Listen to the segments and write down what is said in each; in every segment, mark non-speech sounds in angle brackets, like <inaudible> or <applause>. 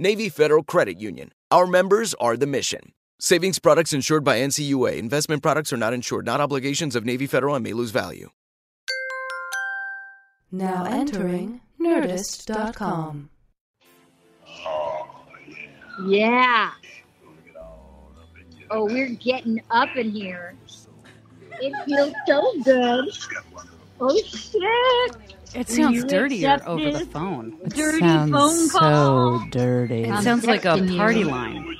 Navy Federal Credit Union. Our members are the mission. Savings products insured by NCUA. Investment products are not insured, not obligations of Navy Federal and may lose value. Now entering Nerdist.com. Oh, yeah. Yeah. Oh, we're getting up in here. It feels so good. Oh shit! It sounds you dirtier over the phone. It Dirty sounds phone call. so dirty. It I'm sounds like a texting you. party line.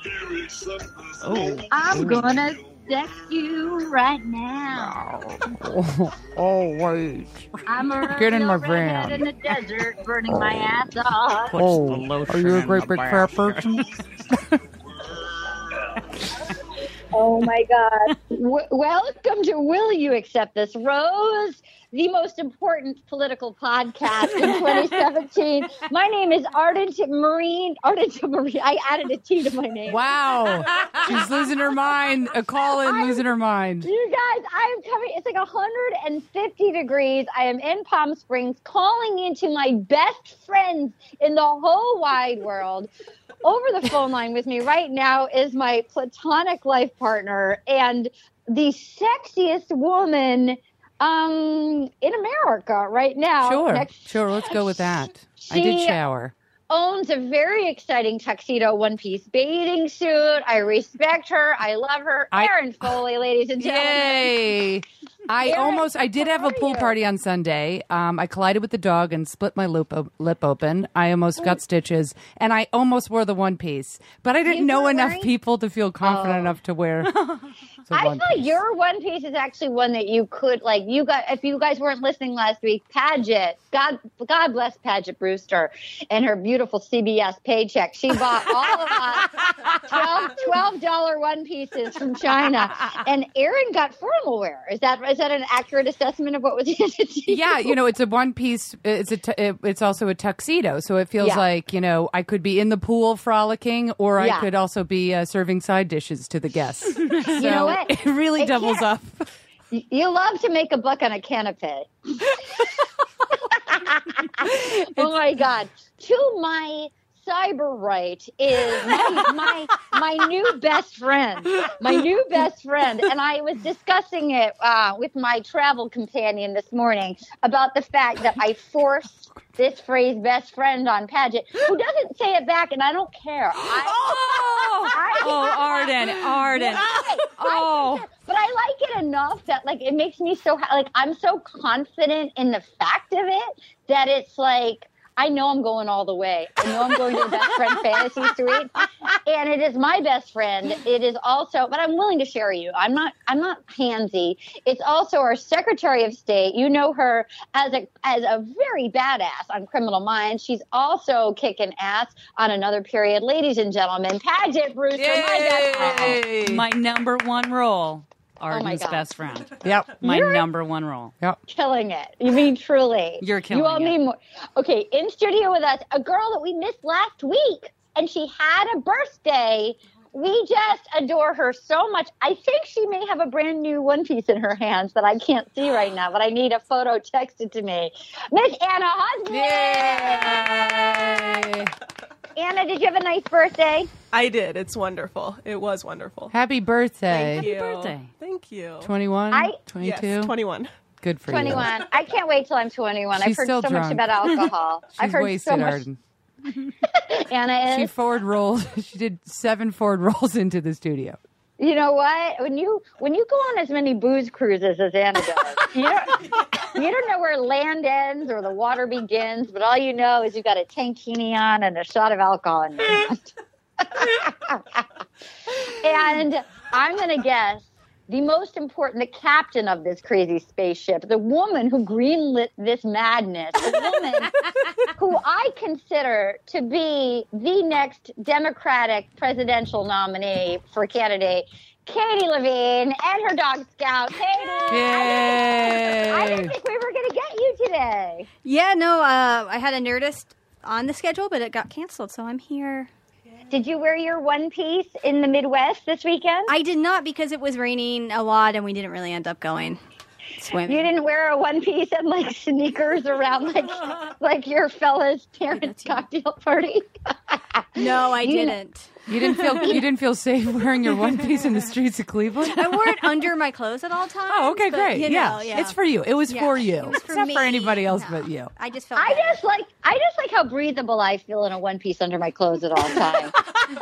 Oh, I'm oh. gonna sex you right now. oh, <laughs> oh wait. I'm a Get in my redhead van. in the desert, burning my oh. ass off. Oh, are you a great big fat person? <laughs> Oh my God. w- welcome to Will You Accept This Rose, the most important political podcast in 2017. my name is Ardent Myrin. Ardent Myrin. I added a T to my name. Wow, she's losing her mind. A call in, losing her mind. You guys, I am coming. It's like 150 degrees. I am in Palm Springs, calling into my best friends in the whole wide world. Over the phone line with me right now is my platonic life partner and the sexiest woman um, in America right now. Sure, Next- sure. Let's go with that. I did shower. owns a very exciting tuxedo one piece bathing suit. I respect her. I love her. I- Erin Foley, ladies and gentlemen. Yay! I almost I did have a pool party on Sunday. Um, I collided with the dog and split my lip, o- lip open. I almost got stitches, and I almost wore the one piece, but I didn't You know were enough wearing- people to feel confident Oh. enough to wear. <laughs> the I one thought piece. your one piece is actually one that you could like. You got if you guys weren't listening last week, Paget, God, God bless Paget Brewster and her beautiful CBS paycheck. She bought all of us 12 twelve dollar one pieces from China, and Erin got formal wear. Is that is that an accurate assessment of what was <laughs> to you? Yeah, you know, it's a one piece. It's a. T- it, it's also a tuxedo, so it feels Yeah. like you know I could be in the pool frolicking, or Yeah. I could also be uh, serving side dishes to the guests. <laughs> so know what? It really It doubles up. <laughs> You love to make a buck on a canopy. oh my God. To my cyber right is my, my my new best friend. My new best friend. And I was discussing it uh, with my travel companion this morning about the fact that I forced this phrase best friend on Paget, who doesn't say it back, and I don't care. I, Oh, I- oh, Arden, Arden. Right. Oh. But I like it enough that like it makes me so like I'm so confident in the fact of it that it's like I know I'm going all the way. I know I'm going to the best friend fantasy suite, and it is my best friend. It is also, but I'm willing to share you. I'm not. I'm not pansy. It's also our Secretary of State. You know her as a as a very badass on Criminal Minds. She's also kicking ass on another period. Ladies and gentlemen, Paget Brewster, my best friend. My number one role. Oh Arden's God. best friend. <laughs> Yep. My You're- number one role. Yep. killing it. You mean truly? You're killing it. You all it. need more. Okay, in studio with us, a girl that we missed last week, and she had a birthday. We just adore her so much. I think she may have a brand new one piece in her hands that I can't see right now, but I need a photo texted to me. Miss Anna Husband. Yay! Anna, did you have a nice birthday? I did. It's wonderful. It was wonderful. Happy birthday. Thank you. Happy birthday. Thank you. 21, I- 22. Yes, 21. Good for 21. I can't wait till I'm 21. I've heard so drunk. much about <laughs> alcohol. you. I've She's heard wasted, so much. Arden. <laughs> <laughs> Anna She forward rolled. She did seven forward rolls into the studio. You know what? When you when you go on as many booze cruises as Anna does, you don't you don't know where land ends or the water begins, but all you know is you've got a tankini on and a shot of alcohol in your hand. <laughs> and I'm gonna guess the most important, the captain of this crazy spaceship, the woman who greenlit this madness, the woman <laughs> who I consider to be the next Democratic presidential nominee for candidate, Katie Levine and her dog Scout. Katie, I didn't Yay! think we were going to get you today. Yeah, no, uh, I had a Nerdist on the schedule, but it got canceled, so I'm here. Did you wear your one piece in the Midwest this weekend? I did not because it was raining a lot and we didn't really end up going swimming. you didn't wear a one piece and like sneakers around like <laughs> like your fella's parents' cocktail party. No, I You- didn't. You didn't feel you didn't feel safe <laughs> wearing your one piece in the streets of Cleveland. I wore it under my clothes at all <laughs> oh, times. Oh, okay, but, great. you yeah. know, yeah. it's for you. It was Yeah, for you. it was for it's not me. for anybody else No. but you. I just felt. I bad. just like I just like how breathable I feel in a one piece under my clothes at all times. <laughs>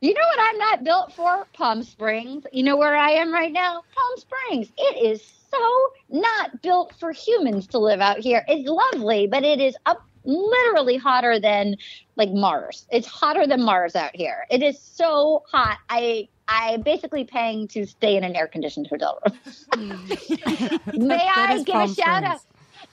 you know what I'm not built for? Palm Springs. You know where I am right now? Palm Springs. It is so not built for humans to live out here. It's lovely, but it is up literally hotter than like Mars. It's hotter than Mars out here. It is so hot. I I'm basically paying to stay in an air conditioned hotel room. <laughs> May I give a shout Springs. out?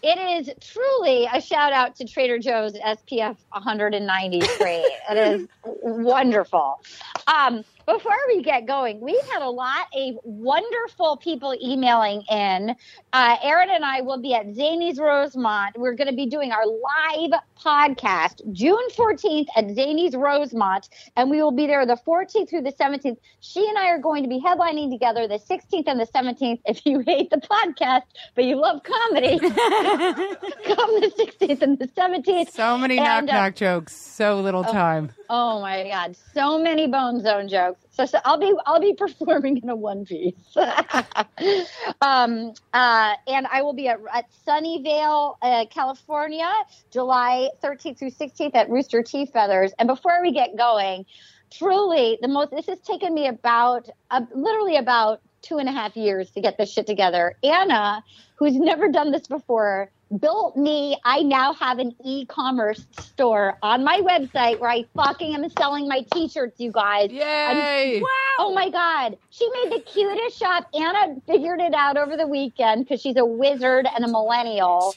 It is truly a shout out to Trader Joe's SPF 193. it is wonderful. Um, before we get going, we've had a lot of wonderful people emailing in. Uh, Erin and I will be at Zanies Rosemont. We're going to be doing our live podcast June 14th at Zanies Rosemont, and we will be there the 14th through the 17th. She and I are going to be headlining together the 16th and the 17th. If you hate the podcast, but you love comedy, <laughs> come the 16th and the 17th. So many knock And, uh, knock jokes. So little time. Oh my God, so many Bone Zone jokes. So, so I'll be I'll be <laughs> performing in a one piece. <laughs> um, uh, and I will be at, at Sunnyvale, uh, California, July 13th through 16th at Rooster T. Feathers. And before we get going, truly the most. This has taken me about uh, literally about two and a half years to get this shit together. Anna, who's never done this before, built me. I now have an e-commerce store on my website where I fucking am selling my t-shirts, you guys. Yay! Wow! Oh my god. She made the cutest shop. Anna figured it out over the weekend because she's a wizard and a millennial.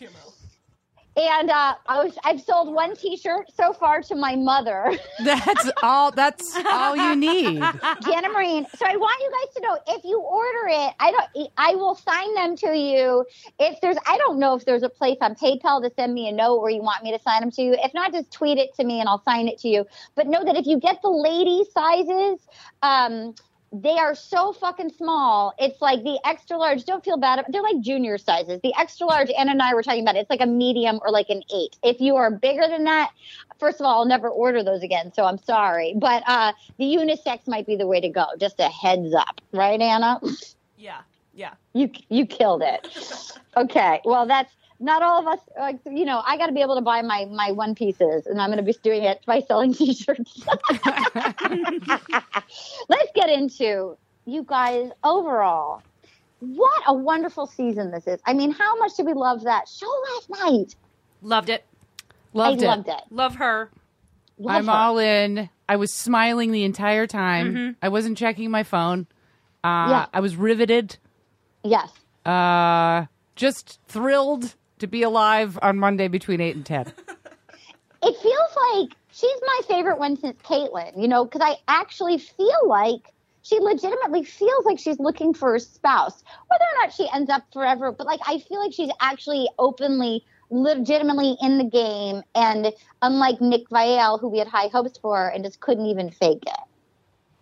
And uh, I was I've sold one t-shirt so far to my mother. <laughs> That's all. That's all you need. Jana Marine. So I want you guys to know if you order it, I don't I will sign them to you. If there's I don't know if there's a place on PayPal to send me a note where you want me to sign them to you. If not, just tweet it to me and I'll sign it to you. But know that if you get the lady sizes, um, they are so fucking small. It's like the extra large. Don't feel bad. They're like junior sizes. The extra large, Anna and I were talking about. It's like a medium or like an eight. If you are bigger than that, first of all, I'll never order those again. So I'm sorry. But uh, the unisex might be the way to go. Just a heads up, right, Anna? Yeah, yeah. You you killed it. <laughs> Okay. Well, that's not all of us. Like you know, I got to be able to buy my my one pieces, and I'm going to be doing it by selling <laughs> t-shirts. <laughs> Let's get into you guys overall. What a wonderful season this is. I mean, how much did we love that show last night? Loved it. Loved I it. loved it. Love her. Love I'm her. all in. I was smiling the entire time. Mm-hmm. I wasn't checking my phone. Uh, Yeah. I was riveted. Yes. Uh, just thrilled to be alive on Monday between eight and ten. <laughs> it feels like she's my favorite one since Kaitlyn, you know, because I actually feel like she legitimately feels like she's looking for a spouse. Whether or not she ends up forever, but like I feel like she's actually openly legitimately in the game and unlike Nick Viall who we had high hopes for and just couldn't even fake it.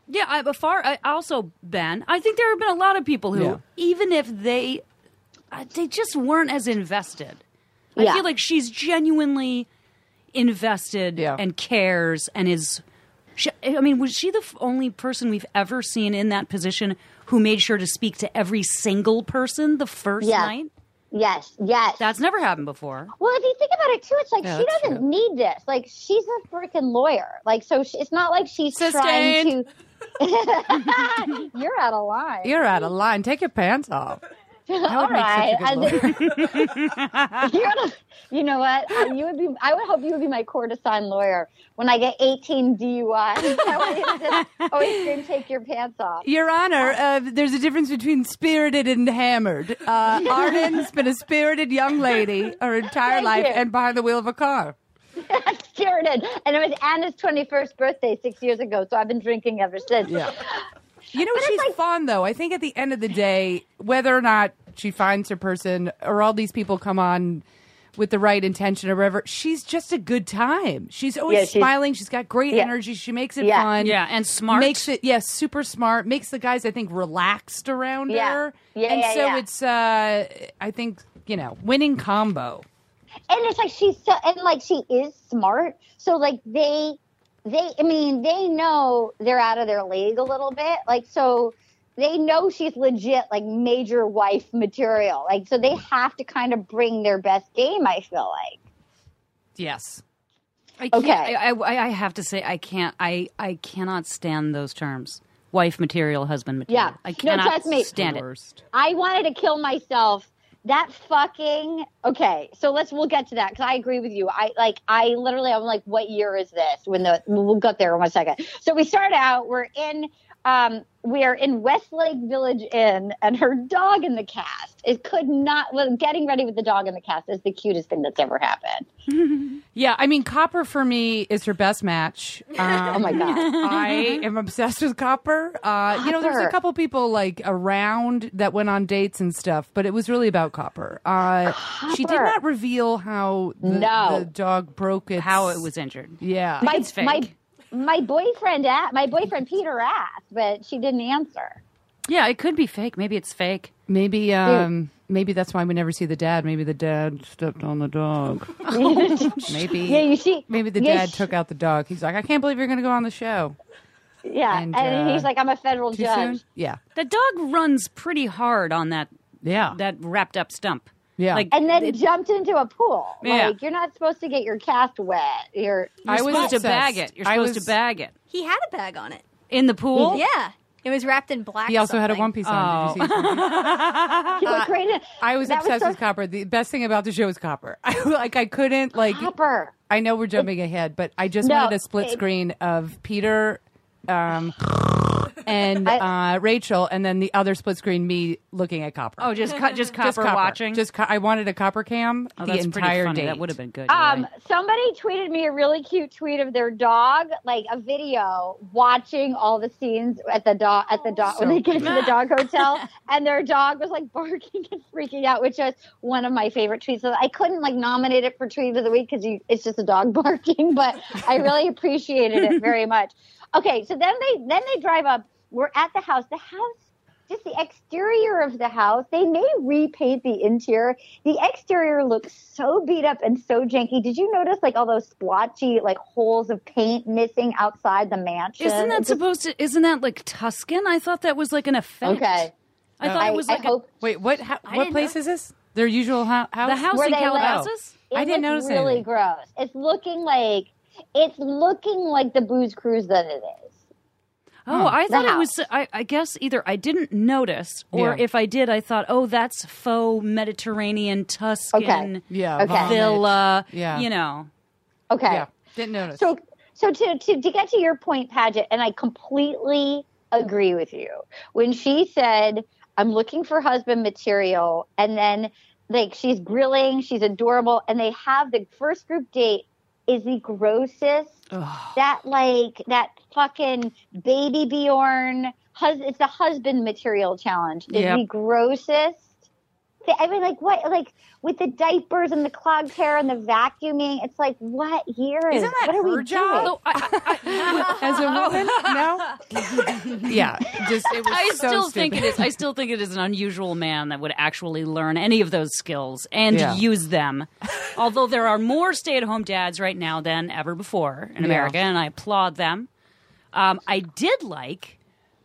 Yeah, I, but far I also Ben. I think there have been a lot of people who, Yeah. even if they, uh, they just weren't as invested. I Yeah. feel like she's genuinely invested Yeah. and cares and is. She, I mean, was she the f- only person we've ever seen in that position who made sure to speak to every single person the first Yeah. night? Yes, yes. That's never happened before. Well, if you think about it too, it's like Yeah, she doesn't true. need this. Like she's a freaking lawyer. Like so, she, it's not like she's trying to. <laughs> You're out of line. You're out of line. Take your pants off. <laughs> All would make such a right. good I think- <laughs> You're not- you know what? Uh, You would be. I would hope you would be my court-assigned lawyer when I get 18 DUIs. I <laughs> want you to always scream, "Take your pants off." Your Honor, uh, there's a difference between spirited and hammered. Uh, Arden's been a spirited young lady her entire Thank life you. and behind the wheel of a car. Spirited, and it was Anna's 21st birthday six years ago, so I've been drinking ever since. Yeah. You know, But she's like- fun, though. I think at the end of the day, whether or not she finds her person or all these people come on with the right intention or whatever, she's just a good time. She's always Yeah, she's- smiling. She's got great Yeah. energy. She makes it Yeah. fun. Yeah, and smart. Makes it, yes, super smart. Makes the guys, I think, relaxed around Yeah. her. Yeah, and yeah, so yeah. it's, uh, I think, you know, winning combo. and it's like she's so and like she is smart so like they they i mean they know they're out of their league a little bit like so they know she's legit like major wife material like so they have to kind of bring their best game i feel like Yes. I Okay. I, I, I have to say I can't. I, I cannot stand those terms. Wife material, husband material. Yeah. I No, cannot trust me. stand it. I wanted to kill myself that fucking okay so let's we'll get to that because i agree with you. I like i literally i'm like what year is this? When the we'll get there in one second. So we start out we're in um we are in westlake village inn and her dog in the cast it could not well getting ready with the dog in the cast is the cutest thing that's ever happened <laughs> Yeah, I mean, Copper for me is her best match. Um, <laughs> oh my god I am obsessed with Copper. Uh, you know, there's a couple people like around that went on dates and stuff, but it was really about Copper. Uh, She did not reveal how the, No. the dog broke it, How it was injured. Yeah, my, it's fake. my my boyfriend at my boyfriend peter asked but she didn't answer Yeah, it could be fake. Maybe it's fake. maybe um, maybe that's why we never see the dad. Maybe the dad stepped on the dog. <laughs> maybe yeah you see maybe the yeah, dad sh- took out the dog. He's like, I can't believe you're going to go on the show. yeah and, and, uh, he's like i'm a federal judge soon? Yeah, The dog runs pretty hard on that yeah, that wrapped up stump. Yeah. Like and then jumped into a pool. Yeah. Like you're not supposed to get your cast wet. You're, you're I was supposed to bag it. You're supposed was- to bag it He had a bag on it. in the pool. Yeah. It was wrapped in black. he also had a one piece on. Did you see his one piece? you look great. in- I was that obsessed so- with Copper. The best thing about the show is Copper. <laughs> I, like I couldn't like. Copper. I know we're jumping ahead, but I just No, wanted a split it- screen of Peter, um, and I- uh, Rachel, and then the other split screen me looking at Copper. Oh, just co- just copper, Just watching. Just co- I wanted a Copper cam oh, the that's entire pretty funny. date. That would have been good. Um, right. somebody tweeted me a really cute tweet of their dog, like a video watching all the scenes at the dog at the dog when they get to the dog hotel, <laughs> and their dog was like barking and freaking out, which was one of my favorite tweets. So I couldn't like nominate it for tweet of the week because it's just a dog <laughs> barking, but I really appreciated it very much. Okay, so then they then they drive up. We're at the house. The house just the exterior of the house. They may repaint the interior. The exterior looks so beat up and so janky. Did you notice like all those splotchy like holes of paint missing outside the mansion? Isn't that just- supposed to? Isn't that like Tuscan? I thought that was like an effect. okay? I thought I, it was I like a- hope Wait, what? How, what place know. is this? Their usual house. the house Where in. Calabasas. I didn't looks notice really anything. gross. It's looking like it's looking like the booze cruise that it is. Oh, I hmm. thought it was. I, I guess either I didn't notice, or Yeah. if I did, I thought, oh, that's faux Mediterranean Tuscan Okay. Yeah. Okay. villa. Yeah. you know. Okay. Yeah. Didn't notice. So, so to, to to get to your point, Paget, and I completely agree with you. When she said, "I'm looking for husband material," and then like she's grilling, she's adorable, and they have the first group date is the grossest. That like that fucking baby Bjorn hus- it's the husband material challenge. Is Yep. the grossest. Thing. I mean, like what? Like with the diapers and the clogged hair and the vacuuming. It's like what year is? Isn't that what are her we job? doing? <laughs> As a woman, no. <laughs> yeah, just it was I so still think it stupid. is. I still think it is an unusual man that would actually learn any of those skills and Yeah. use them. Although there are more stay-at-home dads right now than ever before in Yeah. America, and I applaud them. Um, I did like.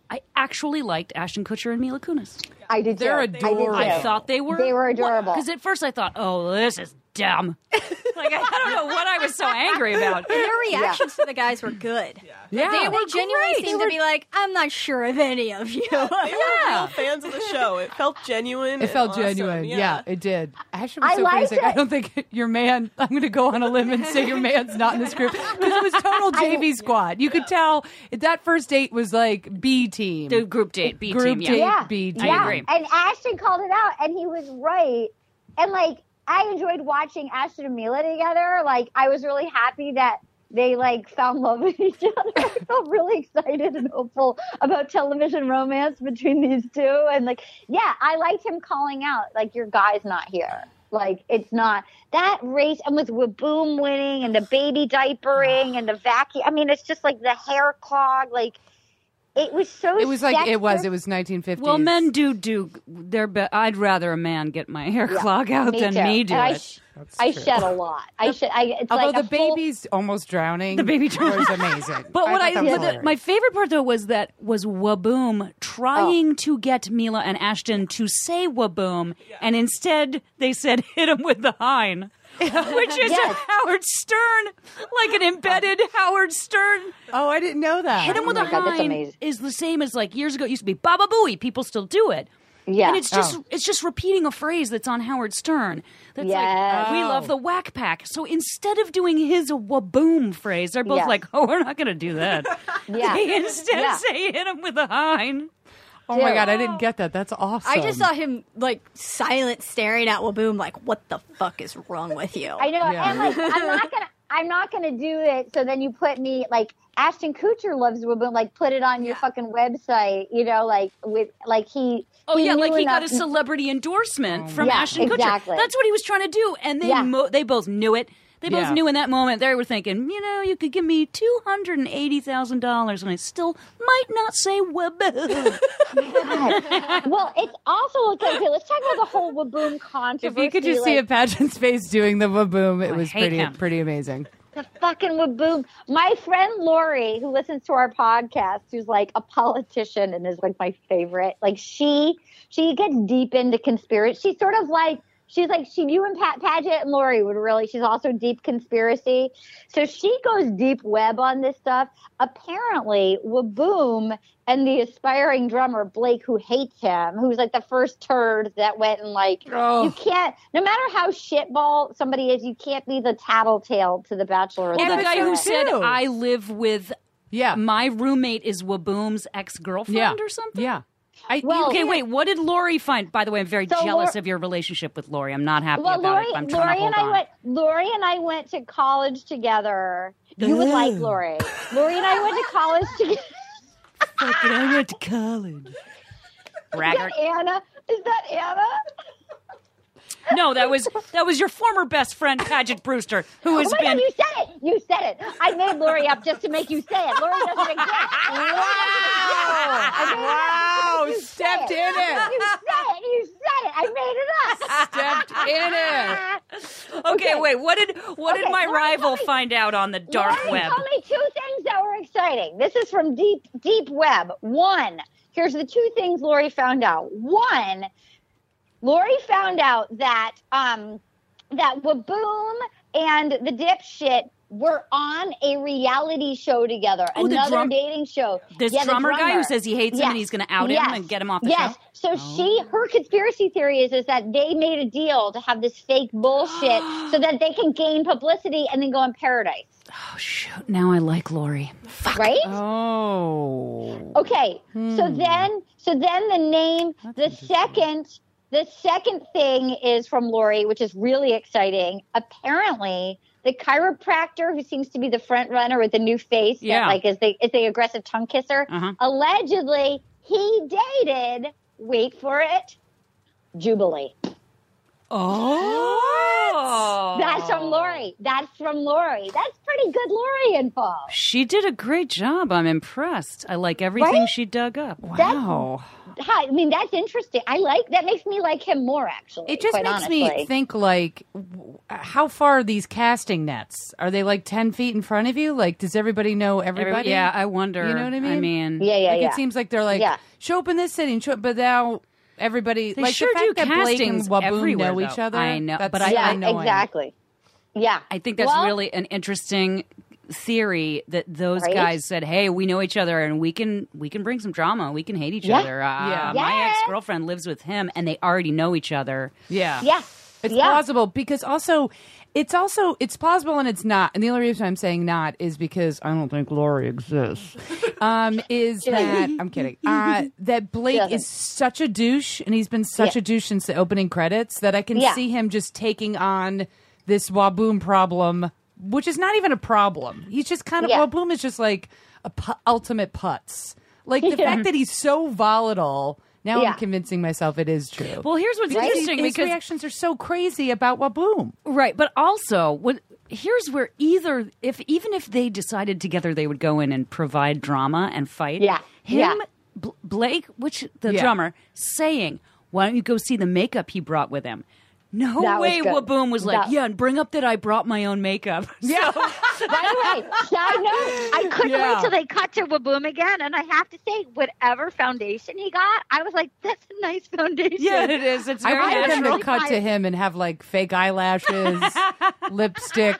I actually liked Ashton Kutcher and Mila Kunis. I did. They're too. adorable. I, did I thought they were They were adorable. Because at first I thought, oh, this is dumb. like I, I don't know what I was so angry about. Their reactions to the guys were good. Yeah. They, They they were genuinely great. seemed They to be like, I'm not sure of any of you. They were real fans of the show. It felt genuine. It felt awesome. genuine. Yeah. it did. Ashley I was so funny. liked She's like, I don't think your man. I'm going to go on a limb and say your man's not in this group because it was total JV squad. You could tell that first date was like B team. The group date, B Group team, yeah. date, yeah, B team. yeah. agree. And Ashton called it out, and he was right. And like, I enjoyed watching Ashton and Mila together. Like, I was really happy that they like found love with each other. <laughs> I felt really excited and hopeful about television romance between these two. And like, yeah, I liked him calling out like, your guy's not here. Like, it's not that race, and with Waboom winning and the baby diapering and the vacuum. I mean, it's just like the hair clog. Like, it was so. It was like it was. It was 1950s. Well, men do do. They're. Be- I'd rather a man get my hair clog out Me than too. me do And I it. sh- I shed a lot. I shed. I, it's Although like the a full- baby's almost drowning, The baby was amazing. <laughs> But what I, thought that was but the- my favorite part though was that was Waboom trying to get Mila and Ashton to say Waboom, and instead they said hit him with the Hein. <laughs> Which is Yes. a Howard Stern, like an embedded Howard Stern. oh, I didn't know that. Hit him oh with my a God, that's Hein is the same as like years ago it used to be Baba Booey. People still do it. Yeah. And it's just Oh. it's just repeating a phrase that's on Howard Stern. That's Yes. like we Oh. love the oh. whack pack. So instead of doing his waboom phrase, they're both Yes. like, Oh, we're not gonna do that. <laughs> Yeah. They <laughs> instead Yeah. say hit him with a hein. Oh my god, I didn't get that. That's awesome. I just saw him like silent staring at Waboom, like, what the fuck is wrong with you? I know, Yeah. and like I'm not <laughs> gonna. I'm not gonna do it. So then you put me like Ashton Kutcher loves Waboom. Like put it on your fucking website. You know, like with like he. Oh he yeah, knew like he got a enough- celebrity endorsement oh from Yeah, Ashton Kutcher. exactly. That's what he was trying to do, and they Yeah. mo- they both knew it. They both Yeah. knew in that moment. They were thinking, you know, you could give me two hundred and eighty thousand dollars, and I still might not say waboom. <laughs> Well, it's also okay. okay let's talk about the whole Waboom controversy. If you could just see a like, Paget's face doing the waboom, it I was pretty him. pretty amazing. the fucking Waboom. My friend Lori, who listens to our podcast, who's like a politician and is like my favorite. Like she, she gets deep into conspiracy. She's sort of like. She's like she, you and Pat Paget and Lori would really. She's also deep conspiracy, so she goes deep web on this stuff. Apparently, Waboom and the aspiring drummer Blake, who hates him, who's like the first turd that went and like Oh. you can't. No matter how shitball somebody is, you can't be the tattletale to the Bachelor. Well, the guy who Bachelorette. said. I live with Yeah. my roommate is Waboom's ex girlfriend yeah. or something. Yeah. I, Well- Okay, wait. What did Lori find? By the way, I'm very So jealous Lor- of your relationship with Lori. I'm not happy Well, about Lori, it. But I'm trying Lori to hold and I on. went. Lori and I went to college together. You would like Lori. Lori and I went to college <laughs> together. Fucking, I went to college. Is Braggart. that Anna? Is that Anna? No, that was that was your former best friend, Paget Brewster, who oh has oh my been. God, you said it. You said it. I made Lori up just to make you say it. Lori doesn't exist. Wow, You stepped said in it. You said it. You said it. I made it up. Stepped in it. <laughs> Okay, Okay. wait. What did what did my Lori, rival me- find out on the dark Lori web? told me two things that were exciting. This is from Deep Deep Web. One, here's the two things Lori found out. One, Lori found out that um that Waboom and the dipshit were on a reality show together, Oh, another drum- dating show. This Yeah, the drummer, guy who says he hates him and he's going to out Yes. him and get him off the yes. show. So she, her conspiracy theory is, is that they made a deal to have this fake bullshit <gasps> so that they can gain publicity and then go in paradise. Oh shoot! Now I like Lori. Right? Oh. Okay. So then, so then the name, the second, the second thing is from Lori, which is really exciting. Apparently, the chiropractor who seems to be the front runner with the new face, that, Yeah. like is the is the aggressive tongue kisser. Uh-huh. Allegedly, he dated. Wait for it, Jubilee. Oh, That's from Lori. That's from Lori. That's pretty good Lori info. She did a great job. I'm impressed. I like everything Right? she dug up. Wow. Hi, I mean, that's interesting. I like that. Makes me like him more. Actually, It just quite makes honestly. me think like, how far are these casting nets? Are they like ten feet in front of you? Like, does everybody know everybody? yeah, I wonder. You know what I mean? I mean, Yeah, yeah, like yeah. it seems like they're like, Yeah. show up in this city, and show up, but now everybody They like sure the fact do that Blake and castings Waboom everywhere, know each other. I know, that's but I- yeah, annoying. exactly. Yeah, I think that's Well, really an interesting theory that those Right? guys said, "Hey, we know each other, and we can we can bring some drama. We can hate each Yeah. other." Uh, Yeah. My Yeah. ex girlfriend lives with him, and they already know each other. Yeah, Yeah, It's yeah. plausible because also it's also it's plausible and it's not. And the only reason I'm saying not is because I don't think Lori exists. <laughs> Um, is that I'm kidding. Uh, that Blake is such a douche and he's been such Yeah. a douche since the opening credits that I can Yeah. see him just taking on this Waboom problem, which is not even a problem. He's just kind of. Waboom is just like a pu- ultimate putz. Like the <laughs> fact that he's so volatile. Now Yeah. I'm convincing myself it is true. Well, here's what's Because interesting his because reactions are so crazy about Waboom. Right, but also what here's where either if even if they decided together they would go in and provide drama and fight. Yeah, Him yeah. B- Blake, which the Yeah. drummer saying, "Why don't you go see the makeup he brought with him?" No That way good. Waboom was like, That- "Yeah, and bring up that I brought my own makeup." <laughs> Yeah. By the way, side note, I couldn't Yeah. wait till they cut to Waboom again, and I have to say, whatever foundation he got, I was like, "That's a nice foundation." yeah, it is. It's I very wanted them natural. to cut to him and have like fake eyelashes, <laughs> lipstick,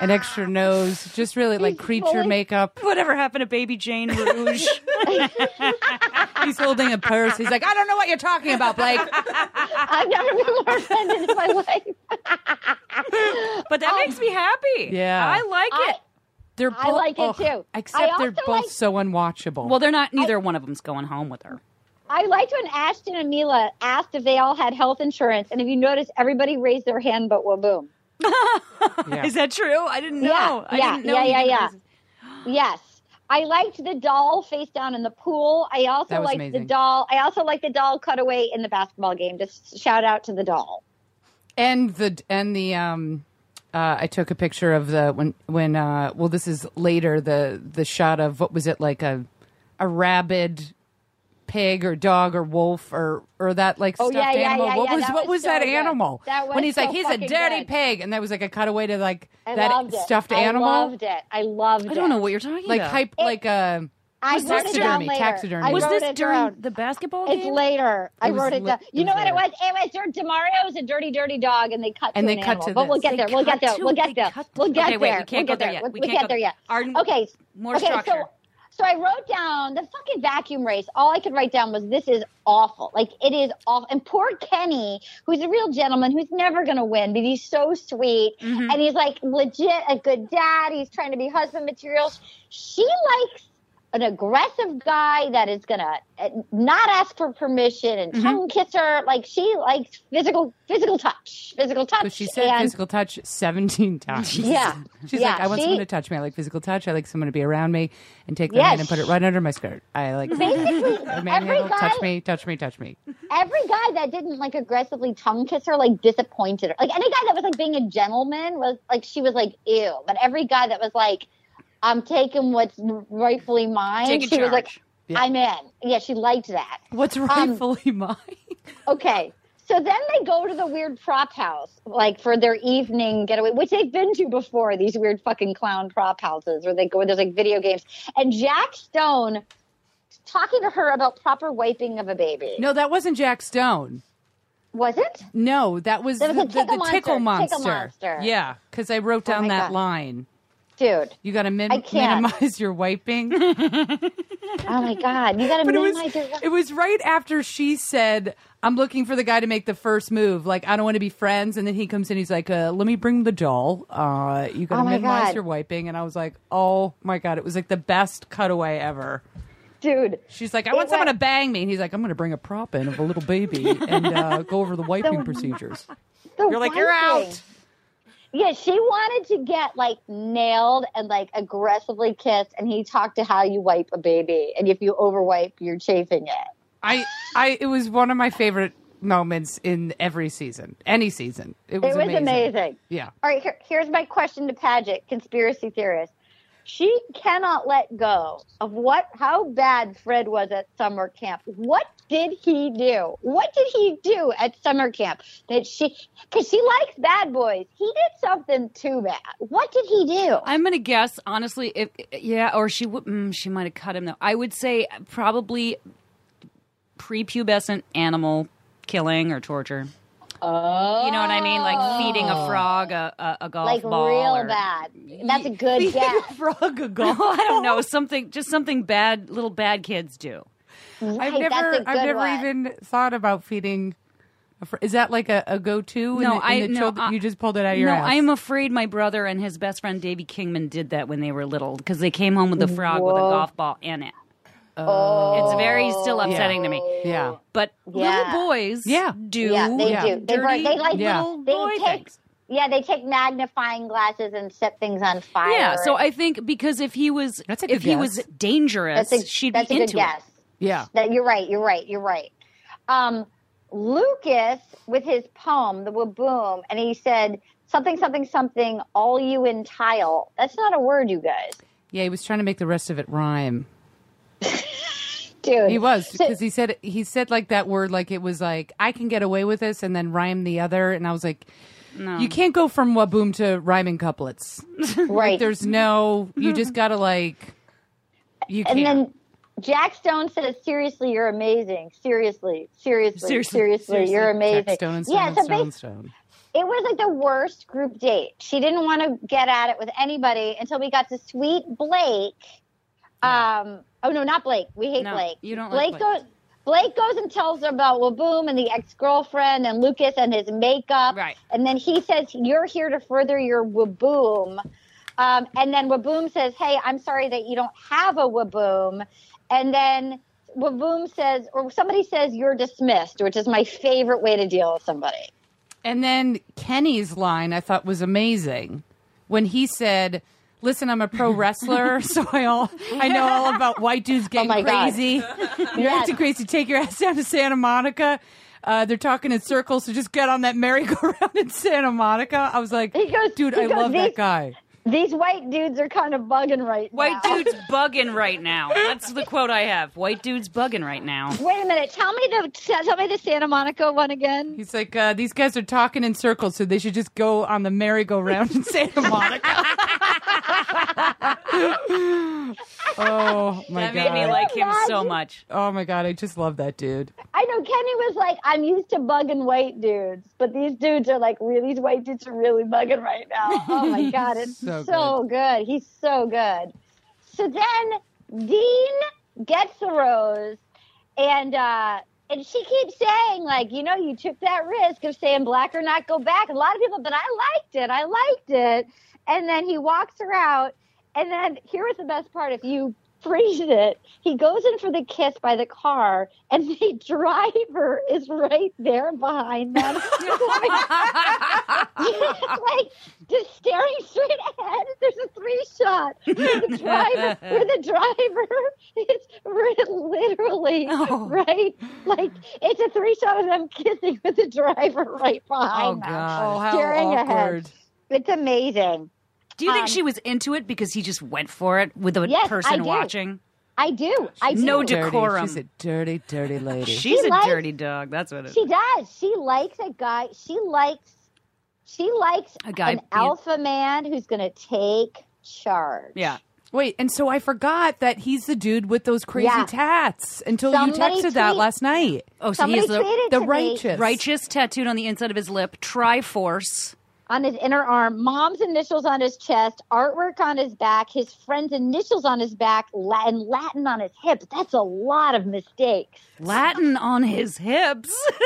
an extra nose, just really like He's creature fully- makeup. Whatever happened to Baby Jane Rouge? <laughs> He's holding a purse. He's like, I don't know what you're talking about, Blake. I've never been more offended in my life. <laughs> but that um, makes me happy. Yeah. I like I- it. They're I like it, ugh, too. Except they're both like- so unwatchable. Well, they're not. Neither one of them's going home with her. I liked when Ashton and Mila asked if they all had health insurance, and if you notice, everybody raised their hand but Waboom. <laughs> Yeah. Is that true? I didn't know. Yeah, I yeah, didn't know yeah, yeah, yeah. Yes. I liked the doll face down in the pool. I also liked the doll. I also liked the doll cutaway in the basketball game. Just shout out to the doll. and the and the um uh, I took a picture of the when when uh well this is later the the shot of what was it like a a rabid pig or dog or wolf or or that like Oh, stuffed yeah, yeah, animal yeah, what yeah, was that what was was so that good. animal That was when he's like he's a dirty good. pig and that was like a cutaway to like I that loved it. stuffed I animal loved it. I loved it. I don't know what you're talking like about. hype like a I Was wrote it down taxidermy, later. taxidermy. I was this it during down. the basketball It's game? later. I It wrote it li- down. it You know was what it was? It was during Demario's a dirty, dirty dog, and they cut And to they an cut animal. to but we'll get They there. We'll get there. We'll get there. We'll get there. we can't we'll go get there yet. We'll, We we'll can't get go- there yet. Our- okay. more okay, structure. So, I wrote down the fucking vacuum race. All I could write down was this is awful. Like it is awful. And poor Kenny, who's a real gentleman, who's never gonna win, but he's so sweet Mm-hmm. and he's like legit a good dad. He's trying to be husband material. She likes an aggressive guy that is gonna uh, not ask for permission and Mm-hmm. tongue kiss her. Like she likes physical physical touch, physical touch. But she said and, physical touch 17 <laughs> times. Yeah, <laughs> She's yeah, like, I want she- someone to touch me. I like physical touch. I like someone to be around me and take my Yes. hand and put it right under my skirt. I like Basically, <laughs> every guy, Touch me, touch me, touch me. every guy that didn't like aggressively tongue kiss her like disappointed her. Like any guy that was like being a gentleman was like she was like ew. But every guy that was like I'm taking what's rightfully mine, Taking she was like charge. I'm in. Yeah, she liked that. What's um, rightfully mine? <laughs> Okay. So then they go to the weird prop house, like for their evening getaway, which they've been to before, these weird fucking clown prop houses where they go where there's like video games. And Jack Stone talking to her about proper wiping of a baby. No, that wasn't Jack Stone. Was it? No, that was, That was the, the, tickle the tickle monster. monster. Tickle monster. Yeah, because I wrote Oh down my that God. line. Dude. You got to min- I can't. minimize your wiping. <laughs> Oh my God. You got to But it was, minimize your. it was right after she said, I'm looking for the guy to make the first move. Like, I don't want to be friends. And then he comes in, he's like, uh, let me bring the doll. Uh, you got to Oh minimize God. your wiping. And I was like, oh my God. It was like the best cutaway ever. Dude. She's like, I want someone to bang me. And he's like, I'm going to bring a prop in of a little baby and uh, go over the <laughs> wiping procedures. The You're like, you're out. Yeah, she wanted to get like nailed and like aggressively kissed, and he talked to how you wipe a baby, and if you overwipe, you're chafing it. I, I, it was one of my favorite moments in every season, any season. It was, it was amazing. Yeah. All right, here, here's my question to Paget, conspiracy theorist. She cannot let go of what how bad Fred was at summer camp. What did he do? What did he do at summer camp that she because she likes bad boys. He did something too bad. What did he do? I'm gonna guess honestly, if yeah, or she would, mm, she might have cut him though. I would say probably prepubescent animal killing or torture. Oh, You know what I mean? Like feeding a frog a, a, a golf like ball. real or- bad. That's a good <laughs> guess. Frog a golf. <laughs> I don't know something, just something bad little bad kids do. Mm-hmm. I've never, that's a I've never one. even thought about feeding. A fr- is that like a, a go-to? in No, the, in I the no, children- I- you just pulled it out of your no, ass. I'm afraid my brother and his best friend Davy Kingman did that when they were little because they came home with a frog with a golf ball in it. Oh, It's very still upsetting to me. yeah. But Yeah. little boys, Yeah. do Yeah, they Yeah. do. They, dirty they like Yeah. little they boy take things. yeah they take magnifying glasses and set things on fire. Yeah, so I think because if he was That's a good if he was dangerous, a she'd be into guess. It. Yeah. That you're right. You're right. You're right. Um, Lucas with his poem, the Waboom, and he said something, something, something. All you in tile. That's not a word, you guys. Yeah, he was trying to make the rest of it rhyme. <laughs> Dude, He was So- because he said he said like that word like it was like I can get away with this and then rhyme the other and I was like No. you can't go from waboom to rhyming couplets. <laughs> right. There's no you just <laughs> gotta like you can't. and then Jack Stone says, "Seriously, you're amazing. Seriously, seriously, Seriously, seriously, you're amazing." Jack Stone, Stone, yeah, so Stone, Stone. it was like the worst group date. She didn't want to get at it with anybody until we got to sweet Blake. Um, oh no, not Blake. We hate No, Blake. you don't like Blake Blake. goes. Blake goes and tells her about Waboom and the ex-girlfriend and Lucas and his makeup. Right. And then he says, "You're here to further your Waboom." Um, and then Waboom says, "Hey, I'm sorry that you don't have a Waboom." And then Waboom says, or somebody says, "You're dismissed," which is my favorite way to deal with somebody. And then Kenny's line I thought was amazing when he said, "Listen, I'm a pro <laughs> wrestler, so I all I know all about white dudes <laughs> getting Oh crazy. <laughs> You're acting crazy. Take your ass down to Santa Monica." Uh, they're talking in circles, so just get on that merry-go-round in Santa Monica. I was like, He goes, dude, he I goes, love that guy. These white dudes are kind of bugging right White now. dude's <laughs> bugging right now. That's the quote I have. White dude's bugging right now. Wait a minute. Tell me the tell me the Santa Monica one again. He's like, uh, these guys are talking in circles, so they should just go on the merry-go-round in Santa <laughs> Monica. <laughs> oh my That god! made me like him so much. oh my god! I just love that dude. I know Kenny was like, I'm used to bugging white dudes, but these dudes are like, really, these white dudes are really bugging right now. Oh my god, it's So so, good. He's so good. So then Dean gets the rose, and uh, and she keeps saying like, you know, you took that risk of saying black or not go back. A lot of people, but I liked it. I liked it. And then he walks her out, and then here was the best part: if you freeze it, he goes in for the kiss by the car, and <laughs> the driver is right there behind them, <laughs> <laughs> like just staring straight ahead. There's a three shot where the driver, where the driver is literally Oh. right, like it's a three shot of them kissing with the driver right Oh behind them, god! Oh, how staring awkward. ahead. It's amazing. Do you think Um, she was into it because he just went for it with a Yes, I person do. watching? I do. I do. No Dirty. decorum. She's a dirty, dirty lady. She's She a likes- dirty dog. That's what it is. She does. She likes a guy. She likes. She likes A guy an being- alpha man who's going to take charge. Yeah. Wait, and so I forgot that he's the dude with those crazy Yeah. tats until Somebody you texted that last night. Oh, so he's the The to me righteous. righteous tattooed on the inside of his lip. Triforce. On his inner arm, mom's initials on his chest, artwork on his back, his friend's initials on his back, and Latin on his hips. That's a lot of mistakes. Latin on his hips. <laughs>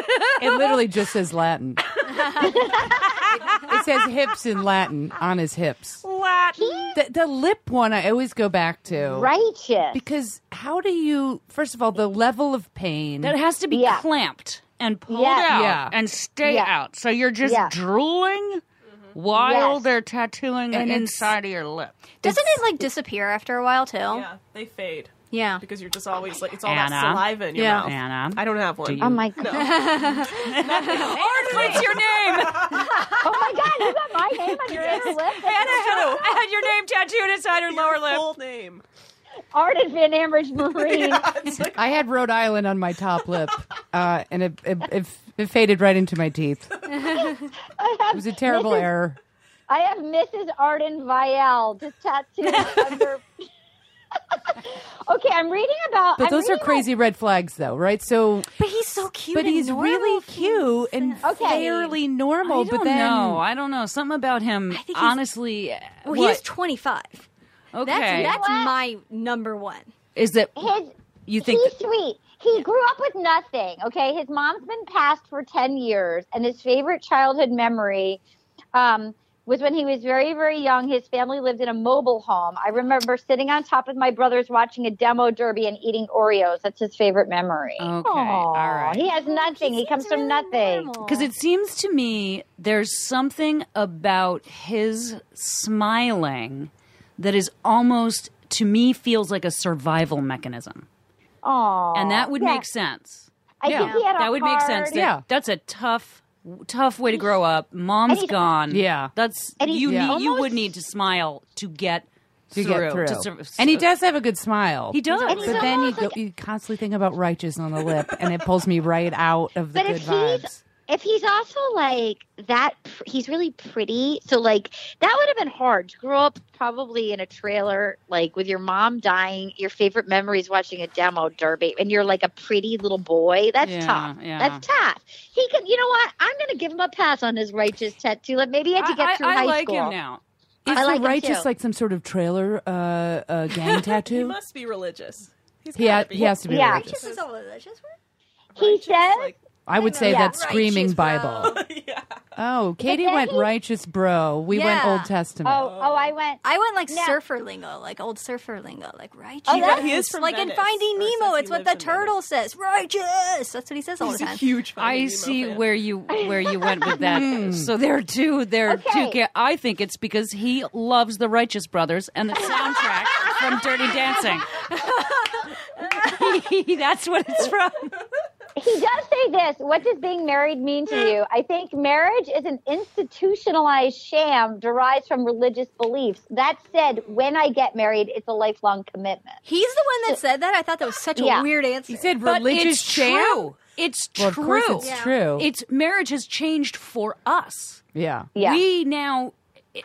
It literally just says Latin. <laughs> it says hips in Latin on his hips. Latin. The, the lip one I always go back to. Righteous. Because how do you, first of all, the level of pain. That has to be Yeah. clamped and pulled Yeah. out Yeah. and stay Yeah. out. So you're just Yeah. drooling. Mm-hmm. while Yes. they're tattooing And the inside of your lip. Doesn't it like disappear after a while too? Yeah, they fade Yeah. because you're just always like it's all Anna? that saliva in your Yeah. mouth. Anna, I don't have one. Do you- Oh my god. Art, <laughs> what's your name? <laughs> Oh my god, you got my name on your inner lip? Anna had, I had your name tattooed inside her lower lip. full name. Artist Van Ambridge <laughs> Marine. It's like I had Rhode Island on my top lip, uh, and it, it, it, it faded right into my teeth. <laughs> I It was a terrible Mrs. error. I have Mrs. Arden Viall just tattooed <laughs> under. okay, I'm reading about. But I'm those are reading crazy red flags, though, right? So, But he's so cute. but he's normal. really cute and Okay. fairly normal. I don't but then, know. I don't know. Something about him. think Honestly, Well, what? he's 25. Okay. That's that's What? my number one. Is that His, you think? he's sweet. He grew up with nothing. Okay, his mom's been passed for ten years, and his favorite childhood memory um, was when he was very, very young. His family lived in a mobile home. I remember sitting on top of my brothers watching a demo derby and eating Oreos. That's his favorite memory. Okay, Aw, all right. He has nothing. He, comes from nothing. Because it seems to me there's something about his smiling that is almost, to me, feels like a survival mechanism. Oh, And that would yeah. make sense. I Yeah. think he had a That would make sense. That, Yeah. That's a tough, tough way to grow up. Mom's he's- gone. Yeah. That's, you, Yeah. need, you would need to smile to get to through. get through. to sur- and he does have a good smile. He does. And But then you, almost go, like- you constantly think about righteous on the lip, and it pulls me right out of the But good if vibes. He's if he's also like that, he's really pretty. So like that would have been hard to grow up probably in a trailer, like with your mom dying. Your favorite memories watching a demo derby, and you're like a pretty little boy. That's Yeah, tough. yeah. That's tough. He can. You know what? I'm going to give him a pass on his righteous tattoo. Like maybe he had to get I, through I high like school. him now. Is I like him righteous like some sort of trailer uh, uh, <laughs> gang tattoo He must be religious. He's he, ha- gotta be. he has to be Yeah. religious. Righteous is a religious word? He Righteous, says like, I would say Yeah. that's screaming Bible. <laughs> yeah. Oh, Katie went he- righteous, bro. We went Old Testament. Oh, oh, I went. I went like Now- surfer lingo, like old surfer lingo, like righteous. Oh, that's- He is from like Venice, in Finding Nemo, it's what the in turtle says. Righteous. That's what he says all He's the a time. huge. Finding I Nemo see fan. where you <laughs> where you went with that. So there are two. There are two. Okay. ca- I think it's because he loves the Righteous Brothers and the soundtrack from Dirty Dancing. <laughs> That's what it's from. He does say this. What does being married mean to you? I think marriage is an institutionalized sham derived from religious beliefs. That said, when I get married, it's a lifelong commitment. He's the one that said that. I thought that was such a Yeah. weird answer. he said But religious it's sham. true. It's Well, of true. course it's Yeah. true. It's marriage has changed for us. yeah. Yeah. We now,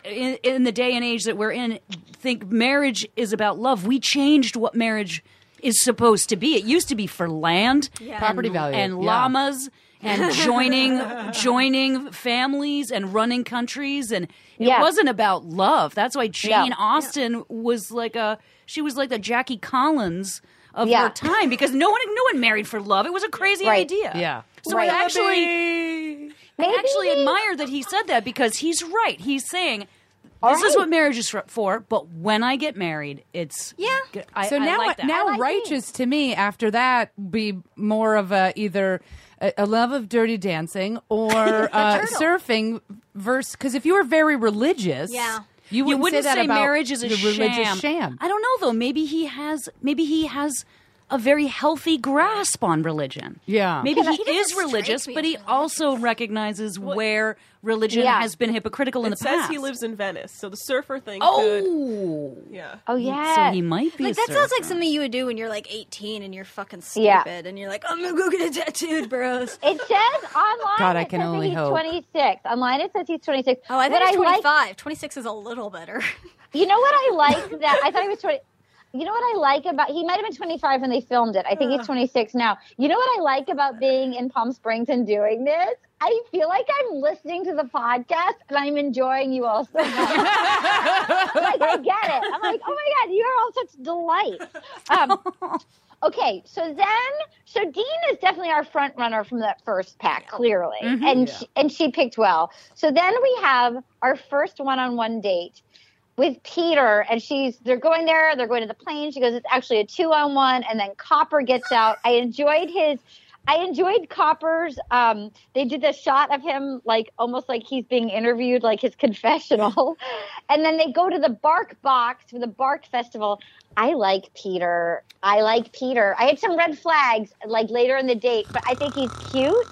in, in the day and age that we're in, think marriage is about love. We changed what marriage is supposed to be. It used to be for land, Yeah. Property and, value, and yeah. llamas, and <laughs> joining joining families and running countries, and it Yeah. wasn't about love. That's why Jane No. Austen was like a she was like the Jackie Collins of Yeah. her time because no one no one married for love. It was a crazy Right. idea. Yeah. So Right. I actually Maybe I actually admire that he said that because he's right. He's saying All this is what marriage is for, for, but when I get married, it's Yeah. I, so I now, like that. now like righteous to me after that be more of a either a, a love of dirty dancing or <laughs> uh, surfing versus because if you were very religious, Yeah. you you wouldn't, wouldn't say, that about marriage is a the sham. religious sham. I don't know though. Maybe he has. Maybe he has a very healthy grasp on religion. Yeah. Maybe Can he He is religious, but as he also recognizes where religion Yeah. has been hypocritical in It the says past. he lives in Venice, so the surfer thing. Oh! Could, Oh, yeah. Oh yeah. so he might be. Like a that sounds like something you would do when you're like 18 and you're fucking stupid Yeah. and you're like, I'm gonna go get a tattooed, bros. <laughs> It says online. God, I can says only he's hope. 26. Online it says he's 26. Oh, I What think it's like 25. 26 is a little better. <laughs> You know what I like that I thought he was 20. You know what I like about he might have been 25 when they filmed it. I think he's 26 now. You know what I like about being in Palm Springs and doing this? I feel like I'm listening to the podcast and I'm enjoying you all so much. <laughs> like I get it. I'm like, oh my god, you are all such delight. Um, <laughs> okay, so then, so Dean is definitely our front runner from that first pack, clearly, and she, and she picked well. So then we have our first one-on-one date with Peter, and she's they're going there, they're going to the plane. She goes, it's actually a two-on-one, and then Copper gets out. I enjoyed his. I enjoyed Copper's. Um, they did the shot of him like almost like he's being interviewed, like his <laughs> confessional, and then they go to the Bark Box for the Bark Festival. I like Peter. I like Peter. I had some red flags like later in the date, but I think he's cute.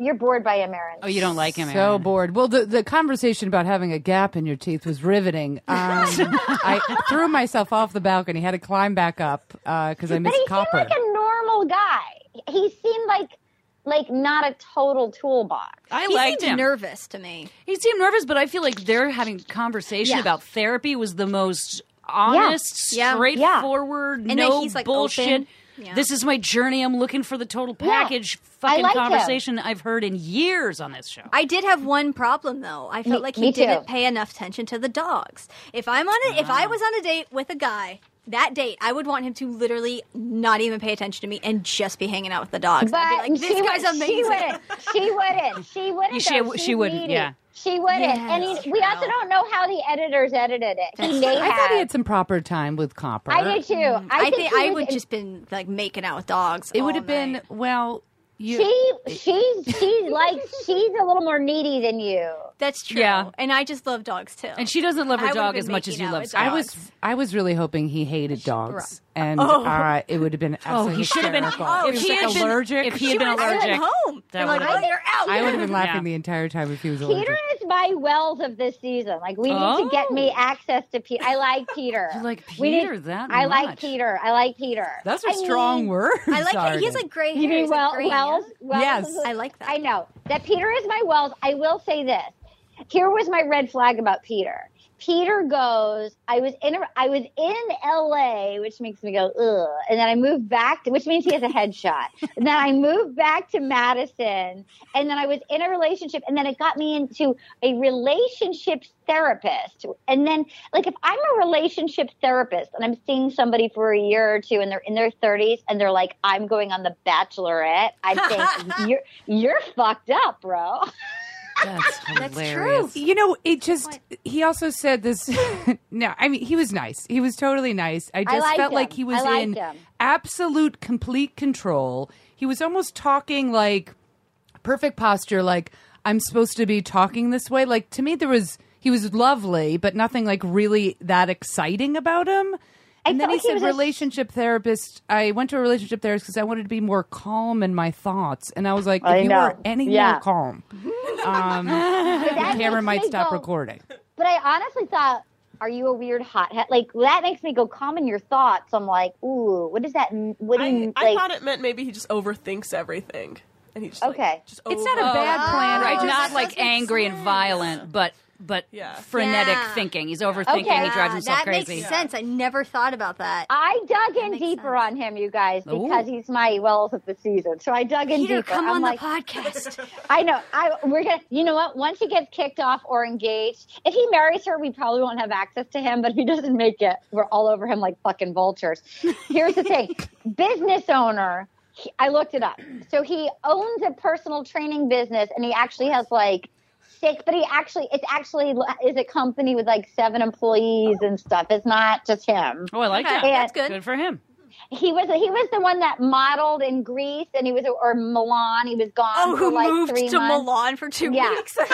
You're bored by him, Erin. Oh, you don't like him, So bored. Well, the, the conversation about having a gap in your teeth was riveting. <laughs> Um, I threw myself off the balcony, had to climb back up because I missed. But missed he Copper. seemed like a normal guy. He seemed like like not a total toolbox. I He liked seemed him. nervous to me. He seemed nervous, but I feel like their having conversation Yeah. about therapy was the most honest, Yeah. straightforward, And then no he's, like, bullshit. open. Yeah. This is my journey. I'm looking for the total package. I Fucking liked him. conversation I've heard in years on this show. I did have one problem though. I felt Me- like he didn't pay enough attention to the dogs. If I'm on a, if I ah. was on a date with a guy, that date I would want him to literally not even pay attention to me and just be hanging out with the dogs. But I'd be like, this she, guy's would- amazing. She wouldn't. She <laughs> wouldn't. She wouldn't. She- though. she wouldn't, needy. yeah. She wouldn't. Yeah, and he, we also don't know how the editors edited it. He may have. I thought he had some proper time with Copper. I did too. I, Mm, I, think, think I would in- just been like making out with dogs. It would all have been well. You, She <laughs> she's she's like she's a little more needy than you. That's true. Yeah. and I just love dogs too. and she doesn't love her would've dog as much as you love with Scott. I was I was really hoping he hated dogs, and Oh. uh, it would have been <laughs> Oh, he should have been. Oh, if He he was had been allergic. if he had been allergic, sent home. that They're like, would've oh, been- out. I would have been laughing Yeah. the entire time if he was allergic. Peter is my Wells of this season. Like we need to get me Oh. access to Peter. I like <laughs> Peter. You like We need- Peter that I like? Peter. I like Peter. That's a I strong mean, word. I like it. He has like gray hair. You mean He's, like, well, green, Wells? Wells Yes. I like that. I know that Peter is my Wells. I will say this. Here was my red flag about Peter. Peter goes. I was in. A, I was in L.A., which makes me go ugh, and then I moved back, to, which means he has a headshot. <laughs> and then I moved back to Madison, and then I was in a relationship, and then it got me into a relationship therapist. And then, like, if I'm a relationship therapist and I'm seeing somebody for a year or two, and they're in their 30s, and they're like, "I'm going on the Bachelorette," I think <laughs> you're you're fucked up, bro. <laughs> That's <laughs> That's true. You know, it just. He also said this. <laughs> no, I mean, he was nice. He was totally nice. I just liked felt like he was I in him. absolute, complete control. He was almost talking like perfect posture, like I'm supposed to be talking this way. Like to me, there was he was lovely, but nothing like really that exciting about him. I And then he he said, was a- relationship therapist. I went to a relationship therapist because I wanted to be more calm in my thoughts. And I was like, if I you know. were any Yeah. more calm, <laughs> um, the camera might stop go- recording. But I honestly thought, are you a weird hothead? Like that makes me go calm in your thoughts. I'm like, ooh, what does that? m- What do I, you I like? thought it meant maybe he just overthinks everything, and he just like, Okay. just It's not a bad plan. I Right, just not like does make angry and violent, but but Yeah. frenetic Yeah. thinking. He's overthinking. Okay. He drives himself that crazy. makes sense. I never thought about that. I dug in deeper sense. on him, you guys, Ooh. because he's my wells of the season. So I dug in Peter, deeper. come I'm on like, the podcast. <laughs> <laughs> I know. I we're gonna. You know what? Once he gets kicked off or engaged, if he marries her, we probably won't have access to him. But if he doesn't make it, we're all over him like fucking vultures. Here's the thing: <laughs> business owner. he- I looked it up. So he owns a personal training business, and he actually has like six. But he actually, it's actually is a company with like seven employees and stuff. It's not just him. Oh, I like Okay, that. that's good. Good for him. He was he was the one that modeled in Greece, and he was or Milan. He was gone Oh, for who like moved three to months. Milan for two Yeah. weeks? <laughs>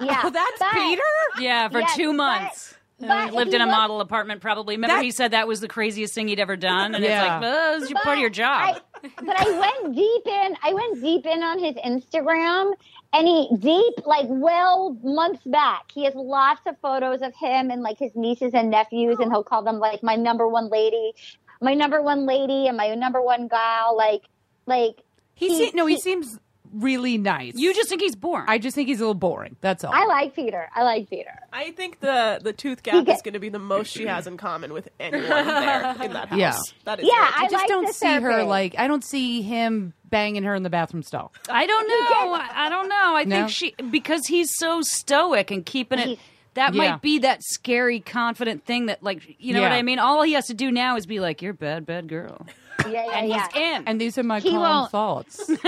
Yeah, Oh, that's but- Peter. Yeah, for Yes, two months. but Uh, if lived he in a looked- model apartment, probably. Remember, That- he said that was the craziest thing he'd ever done, and Yeah. it's like, oh, this is part of your job. I, but I went deep in. I went deep in on his Instagram, and he deep like well months back. He has lots of photos of him and like his nieces and nephews, and he'll call them like my number one lady, my number one lady, and my number one gal. Like, like He, He- se- no, he, he- seems really nice. you just think he's boring. I just think he's a little boring. That's all. I like Peter. I like Peter. I think the the tooth gap get- is going to be the most she has in common with anyone there <laughs> in that house. Yeah. that is Yeah, it. I I just like don't the see her therapist. like. I don't see him banging her in the bathroom stall. I don't know. I, I don't know. I No? think she because he's so stoic and keeping it. He- That Yeah. might be that scary, confident thing that, like, you know what I mean. All he has to do now is be like, "You're a bad, bad girl." Yeah, yeah, and yeah. he's in. And these are my He calm won't- thoughts. <laughs> he did.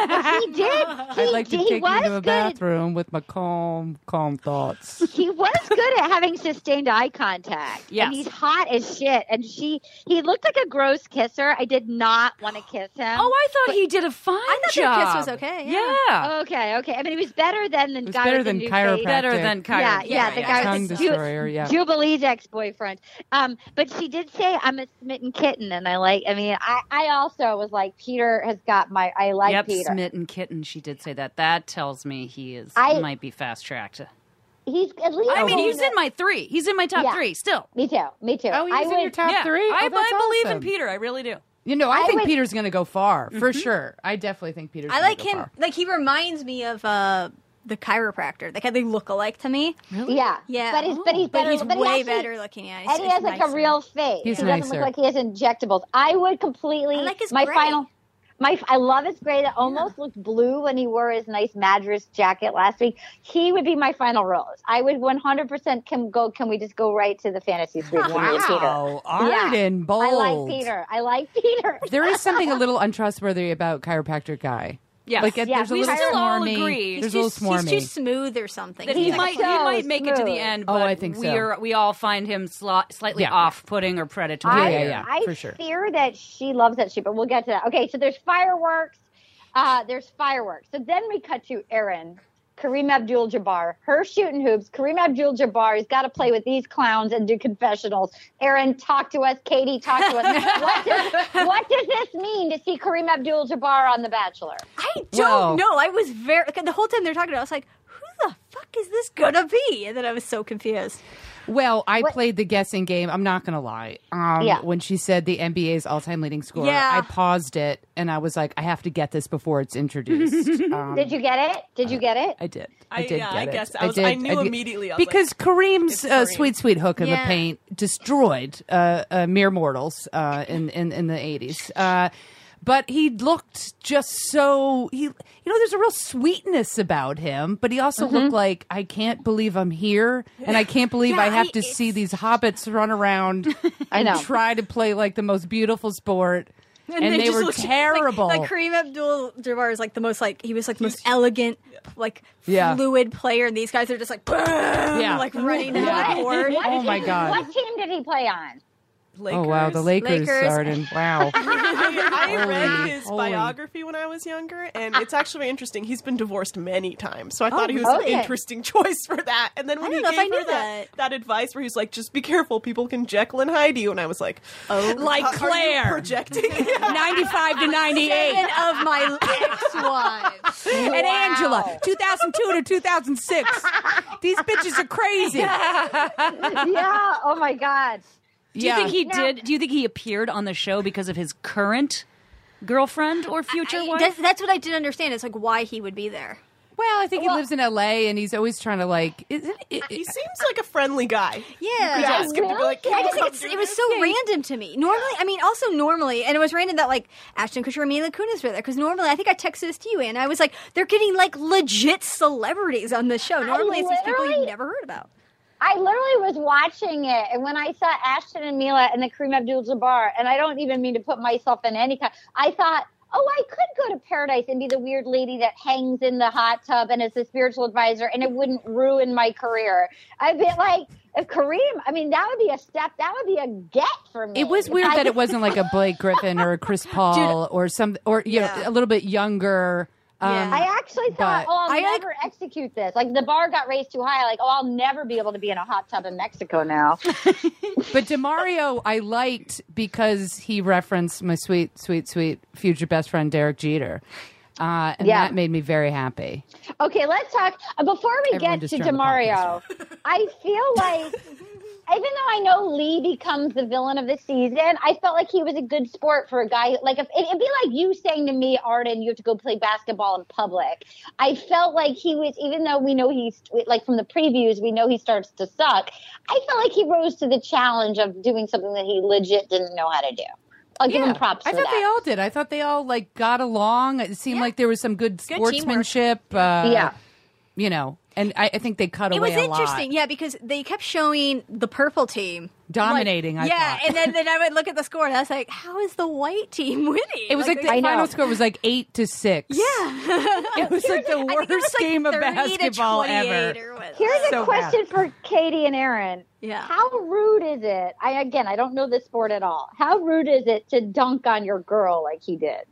He, I'd like to he take you to a good. bathroom with my calm, calm thoughts. <laughs> He was good at having sustained eye contact. Yes. And he's hot as shit. And she, he looked like a gross kisser. I did not want to kiss him. oh, I thought he did a fine I thought their job. kiss was okay, yeah. Yeah. Okay, okay. I mean, he was better than the It was guy better with the than new chiropractic. Better than Kyra. Yeah, yeah, the guy Tongue with the Ju- destroyer, yeah. Jubilee's ex-boyfriend. Um, but she did say I'm a smitten kitten, and I like. I mean, I, I also was like, Peter has got my. I like yep, Peter. smitten kitten. She did say that. That tells me he is I- might be fast tracked. He's at least. I mean, he's in my three. He's in my top Yeah. three still. Me too. Me too. Oh, he's I in would, your top yeah, three? I, Oh, that's I believe in. Peter. I really do. You know, I, I think would- Peter's going to go far for sure. I definitely think Peter's. I like go him. far. Like he reminds me of uh, the chiropractor. They kind of look alike to me. Yeah, Yeah, But he's but he's better. he's but he way actually- better looking. Yeah, And he has like a real face. He's he doesn't nicer. look like he has injectables. I would completely. I like his my gray. final. My I love his gray that almost looked blue when he wore his nice Madras jacket last week. He would be my final rose. I would 100% can go. Can we just go right to the fantasy <laughs> suite? for me Peter? Wow, Yeah. Bold. I like Peter. I like Peter. There is something a <laughs> little untrustworthy about chiropractor guy. Yes. Like, it- Yeah, there's a we little still all smarmy. agree. There's He's a little too, smarmy. he's too smooth or something. That he He's might like- he might make it to the smooth. end, Oh, I think we so. are we all find him sli- slightly Yeah. off-putting or predatory. Yeah, I, yeah, yeah, I for sure. fear that she loves that shit, but we'll get to that. Okay, so there's fireworks. Uh, there's fireworks. So then we cut to Erin, Kareem Abdul-Jabbar, her shooting hoops. Kareem Abdul-Jabbar has got to play with these clowns and do confessionals. Erin, talk to us. Katie, talk to us. <laughs> what, does, what does this mean to see Kareem Abdul-Jabbar on The Bachelor? I don't Well- know. I was very the whole time they're talking. about it, I was like, "Who the fuck is this gonna be?" And then I was so confused. Well, I What- played the guessing game. I'm not going to lie. Um, Yeah. When she said the NBA's all-time leading scorer, Yeah. I paused it and I was like, I have to get this before it's introduced. <laughs> Um, Did you get it? Did you get it? I did. I- I did yeah, get I it. guess. I was- I knew did. immediately. I was because Kareem's uh, Kareem. sweet, sweet hook in Yeah. the paint destroyed uh, uh, mere mortals uh, in, in in the '80s. But he looked just so he, you know, there's a real sweetness about him. But he also Mm-hmm. looked like I can't believe I'm here, and I can't believe Yeah, I have I- to see these hobbits run around. <laughs> I and know. Try to play like the most beautiful sport. And, they, just were terrible. Like, like Kareem Abdul-Jabbar is like the most like he was like the most elegant, like Yeah. fluid player, and these guys are just like, Yeah. <laughs> like running down Yeah. the court. What Oh did my he- God. What team did he play on? Oh wow, the Lakers, Lakers. Arden. Wow. <laughs> I, I read his holy. biography when I was younger, and it's actually very interesting. He's been divorced many times, so I thought oh, he was really? an interesting <laughs> choice for that. And then when he gave know her that, that. that advice, where he's like, "Just be careful, people can Jekyll and Hyde you," and I was like, "Oh, Like are you Claire. projecting." <laughs> 95 to 98. Seven of my ex-wives. and Angela, 2002 to 2006. These bitches are crazy. yeah. Oh my God. Do you think he did? Do you think he appeared on the show because of his current girlfriend or future I- wife? that's, that's what I didn't understand. It's like why he would be there. Well, I think he lives in LA and he's always trying to like. Isn't it, he seems like a friendly guy. Yeah, You could ask him to be like, "Can I just think it's, it was this?" so random to me. Normally, I mean, also normally, and it was random that like Ashton Kutcher and Mila Kunis were there because normally, I think I texted this to you, and I was like, they're getting like legit celebrities on the show. Normally, it's these people you've never heard about. I literally was watching it, and when I saw Ashton and Mila and the Kareem Abdul-Jabbar, and I don't even mean to put myself in any kind, I thought, oh, I could go to paradise and be the weird lady that hangs in the hot tub and is the spiritual advisor, and it wouldn't ruin my career. I'd be like, if Kareem, I mean, that would be a step, that would be a get for me. It was weird I that it wasn't like a Blake Griffin or a Chris <laughs> Paul or some or you know a little bit younger. Um, I actually thought, oh, I'll I like- never execute this. Like the bar got raised too high. Like, oh, I'll never be able to be in a hot tub in Mexico now. <laughs> But Demario, I liked because he referenced my sweet, sweet, sweet future best friend Derek Jeter, uh, and Yeah. that made me very happy. Okay, let's talk. uh, Before we Everyone get to Demario, I feel like, even though I know Lee becomes the villain of the season, I felt like he was a good sport for a guy. Like, if it, it'd be like you saying to me, Arden, you have to go play basketball in public. I felt like he was, even though we know he's, like from the previews, we know he starts to suck. I felt like he rose to the challenge of doing something that he legit didn't know how to do. I'll give him props I thought that. they all did. I thought they all like got along. It seemed like there was some good sportsmanship. Uh, Yeah. You know, and I, I think they cut It away It was a lot. interesting, yeah, because they kept showing the purple team Dominating, I Like, yeah, thought. and then, then I would look at the score and I was like, "How is the white team <laughs> winning?" It was like, they- the final score was like eight to six. yeah, it was like the <laughs> I think it worst was, like, game of basketball ever. or what- Here's a So question for Katie and Erin. Yeah. How rude is it? I again, I don't know this sport at all. How rude is it to dunk on your girl like he did,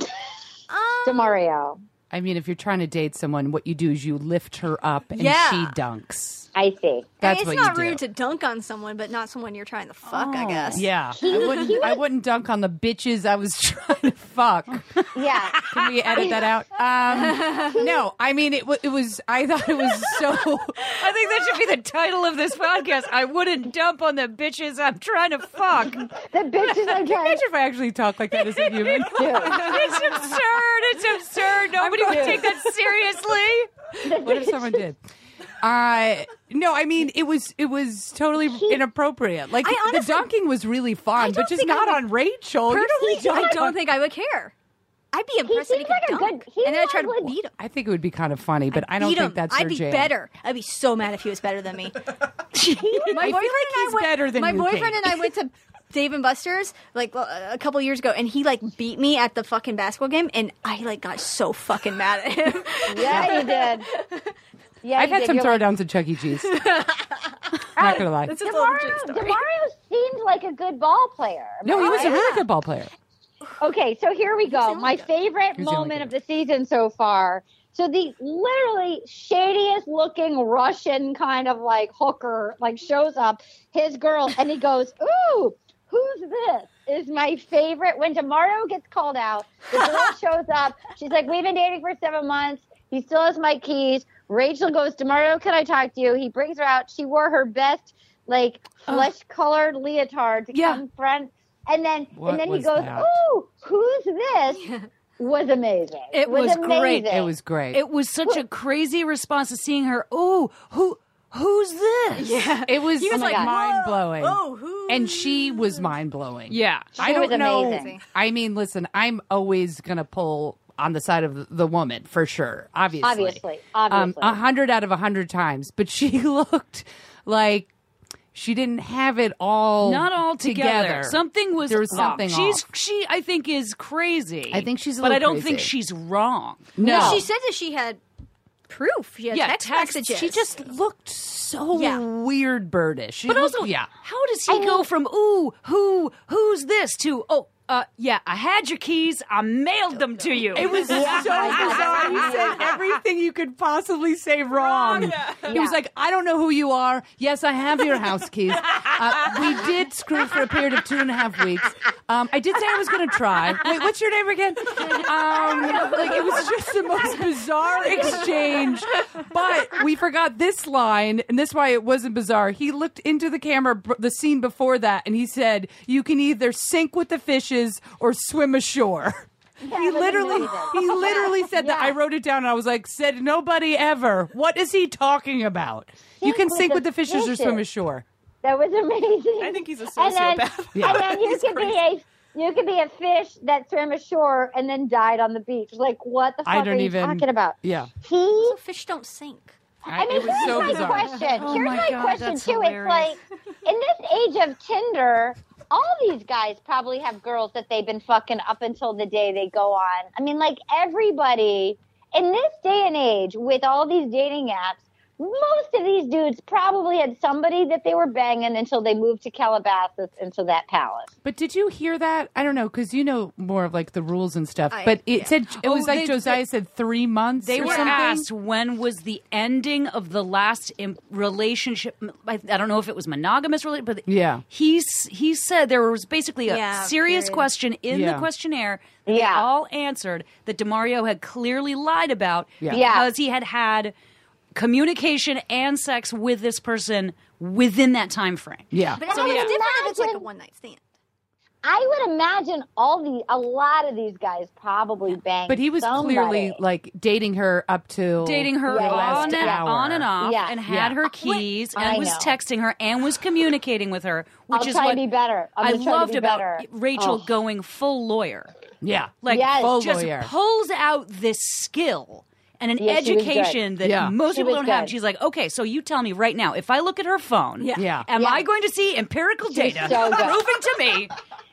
Um, Demario? I mean, if you're trying to date someone, what you do is you lift her up and Yeah. she dunks. I see. That's it's what not you rude do. to dunk on someone, but not someone you're trying to fuck. I guess. Yeah, I wouldn't. I wouldn't dunk on the bitches I was <laughs> trying to fuck. Yeah. Can we edit that out? Um, no, I mean it. wa- It was. I thought it was so. <laughs> I think that should be the title of this podcast. I wouldn't dump on the bitches I'm trying to fuck. The bitches I'm trying to. Imagine if I actually talk like that as a human. <laughs> It's absurd. It's absurd. Nobody would take that seriously. <laughs> what if someone did? Uh no, I mean it was it was totally inappropriate. Like I the honestly- dunking was really fun, but just not would- on Rachel. You Personally, dunk I don't think I would care. I'd be impressed that he could like a dunk, good- and then I try to was- beat him. I think it would be kind of funny, but I don't beat think that's I'd be jam. better. I'd be so mad if he was better than me. my boyfriend and I went. better than my boyfriend Kate. and I went to Dave and Buster's like a couple years ago, and he like beat me at the fucking basketball game, and I like got so fucking mad at him. <laughs> Yeah, you did. <laughs> Yeah, I've had did. some You're like, throwdowns at Chuck E. Cheese. <laughs> Not gonna lie. That's just a little legit Demario. Demario seemed like a good ball player. No, he was a right? really good ball player. Okay, so here we go. My good. favorite He was the moment of the season so far. So the literally shadiest looking Russian kind of like hooker like shows up, his girl, and he goes, "Ooh, who's this?" Is my favorite. When Demario gets called out, the girl <laughs> shows up. She's like, "We've been dating for seven months. He still has my keys." Rachel goes, "Demario, can I talk to you?" He brings her out. She wore her best like flesh colored leotard to Yeah. confront. And then What and then he goes, that? "Ooh, who's this?" <laughs> was amazing. It was great. amazing. It was great. It was such a crazy response to seeing her. Oh, who, who's this? yeah, It was, He was like like, mind blowing. oh, who? And she was mind blowing. Yeah. I She don't was know. amazing. I mean, listen, I'm always gonna pull on the side of the- the woman for sure. Obviously, Obviously, Um, obviously. a hundred out of a hundred times, but she <laughs> looked like she didn't have it all. Not all together. Something was There was off. something She's off. she. I think is crazy. I think she's a but I don't think she's wrong. No, she said that she had proof. She had Yeah, text text- messages. she just looked so Yeah. weird birdish. She But looked- also, yeah. how does he oh. go from ooh, who, who's this to oh, uh, yeah, I had your keys, I mailed them to you. It was <laughs> so bizarre. He said everything you could possibly say wrong. He was like, I don't know who you are. Yes, I have your house keys. Uh, we did screw for a period of two and a half weeks. Um, I did say I was going to try. Wait, what's your name again? Um, like, it was just the most bizarre exchange. But we forgot this line, and this is why it wasn't bizarre. He looked into the camera, the scene before that, and he said, You can either sink with the fishes or swim ashore. <laughs> He literally, he <laughs> literally said that. I wrote it down, and I was like, "Said nobody ever." What is he talking about? you can sink with the fishes, or swim ashore. that was amazing. I think he's a And then. Yeah. and then you <laughs> could be a you could be a fish that swam ashore and then died on the beach. Like what the fuck I are don't you even talking about? Yeah, He So fish don't sink. I mean, here's so my bizarre. question. Oh here's my my, God, question too. hilarious. It's like in this age of Tinder, all these guys probably have girls that they've been fucking up until the day they go on. I mean, like everybody in this day and age with all these dating apps, most of these dudes probably had somebody that they were banging until they moved to Calabasas into that palace. But did you hear that? I don't know because you know more of like the rules and stuff. I- but it yeah. said it was Oh, like they- Josiah they- said three months. They or were something. asked when was the ending of the last im- relationship. I, I don't know if it was monogamous related, but Yeah. he's he said there was basically a Yeah, serious period. question in Yeah. the questionnaire. That Yeah. they all answered that Demario had clearly lied about Yeah. Yeah. because he had had communication and sex with this person within that time frame. Yeah, But So, I mean, yeah. it's different if it's like a one night stand. I would imagine all the a lot of these guys probably banged. but he was somebody. clearly like dating her up to dating her Yeah, last on and hour. on and off, Yeah. and had Yeah. her uh, keys, I and was know. texting her, and was communicating with her, which I'll is try what to be better. I'm I gonna try to loved be about better. Rachel Oh. going full lawyer. Yeah, Like Yes. Full just lawyer. pulls out this skill and an Yeah, she was good. education that Yeah. most She people don't have. good. She's like, okay, so you tell me right now, if I look at her phone, Yeah. Yeah. am Yeah. I going to see empirical data so good. proving to me?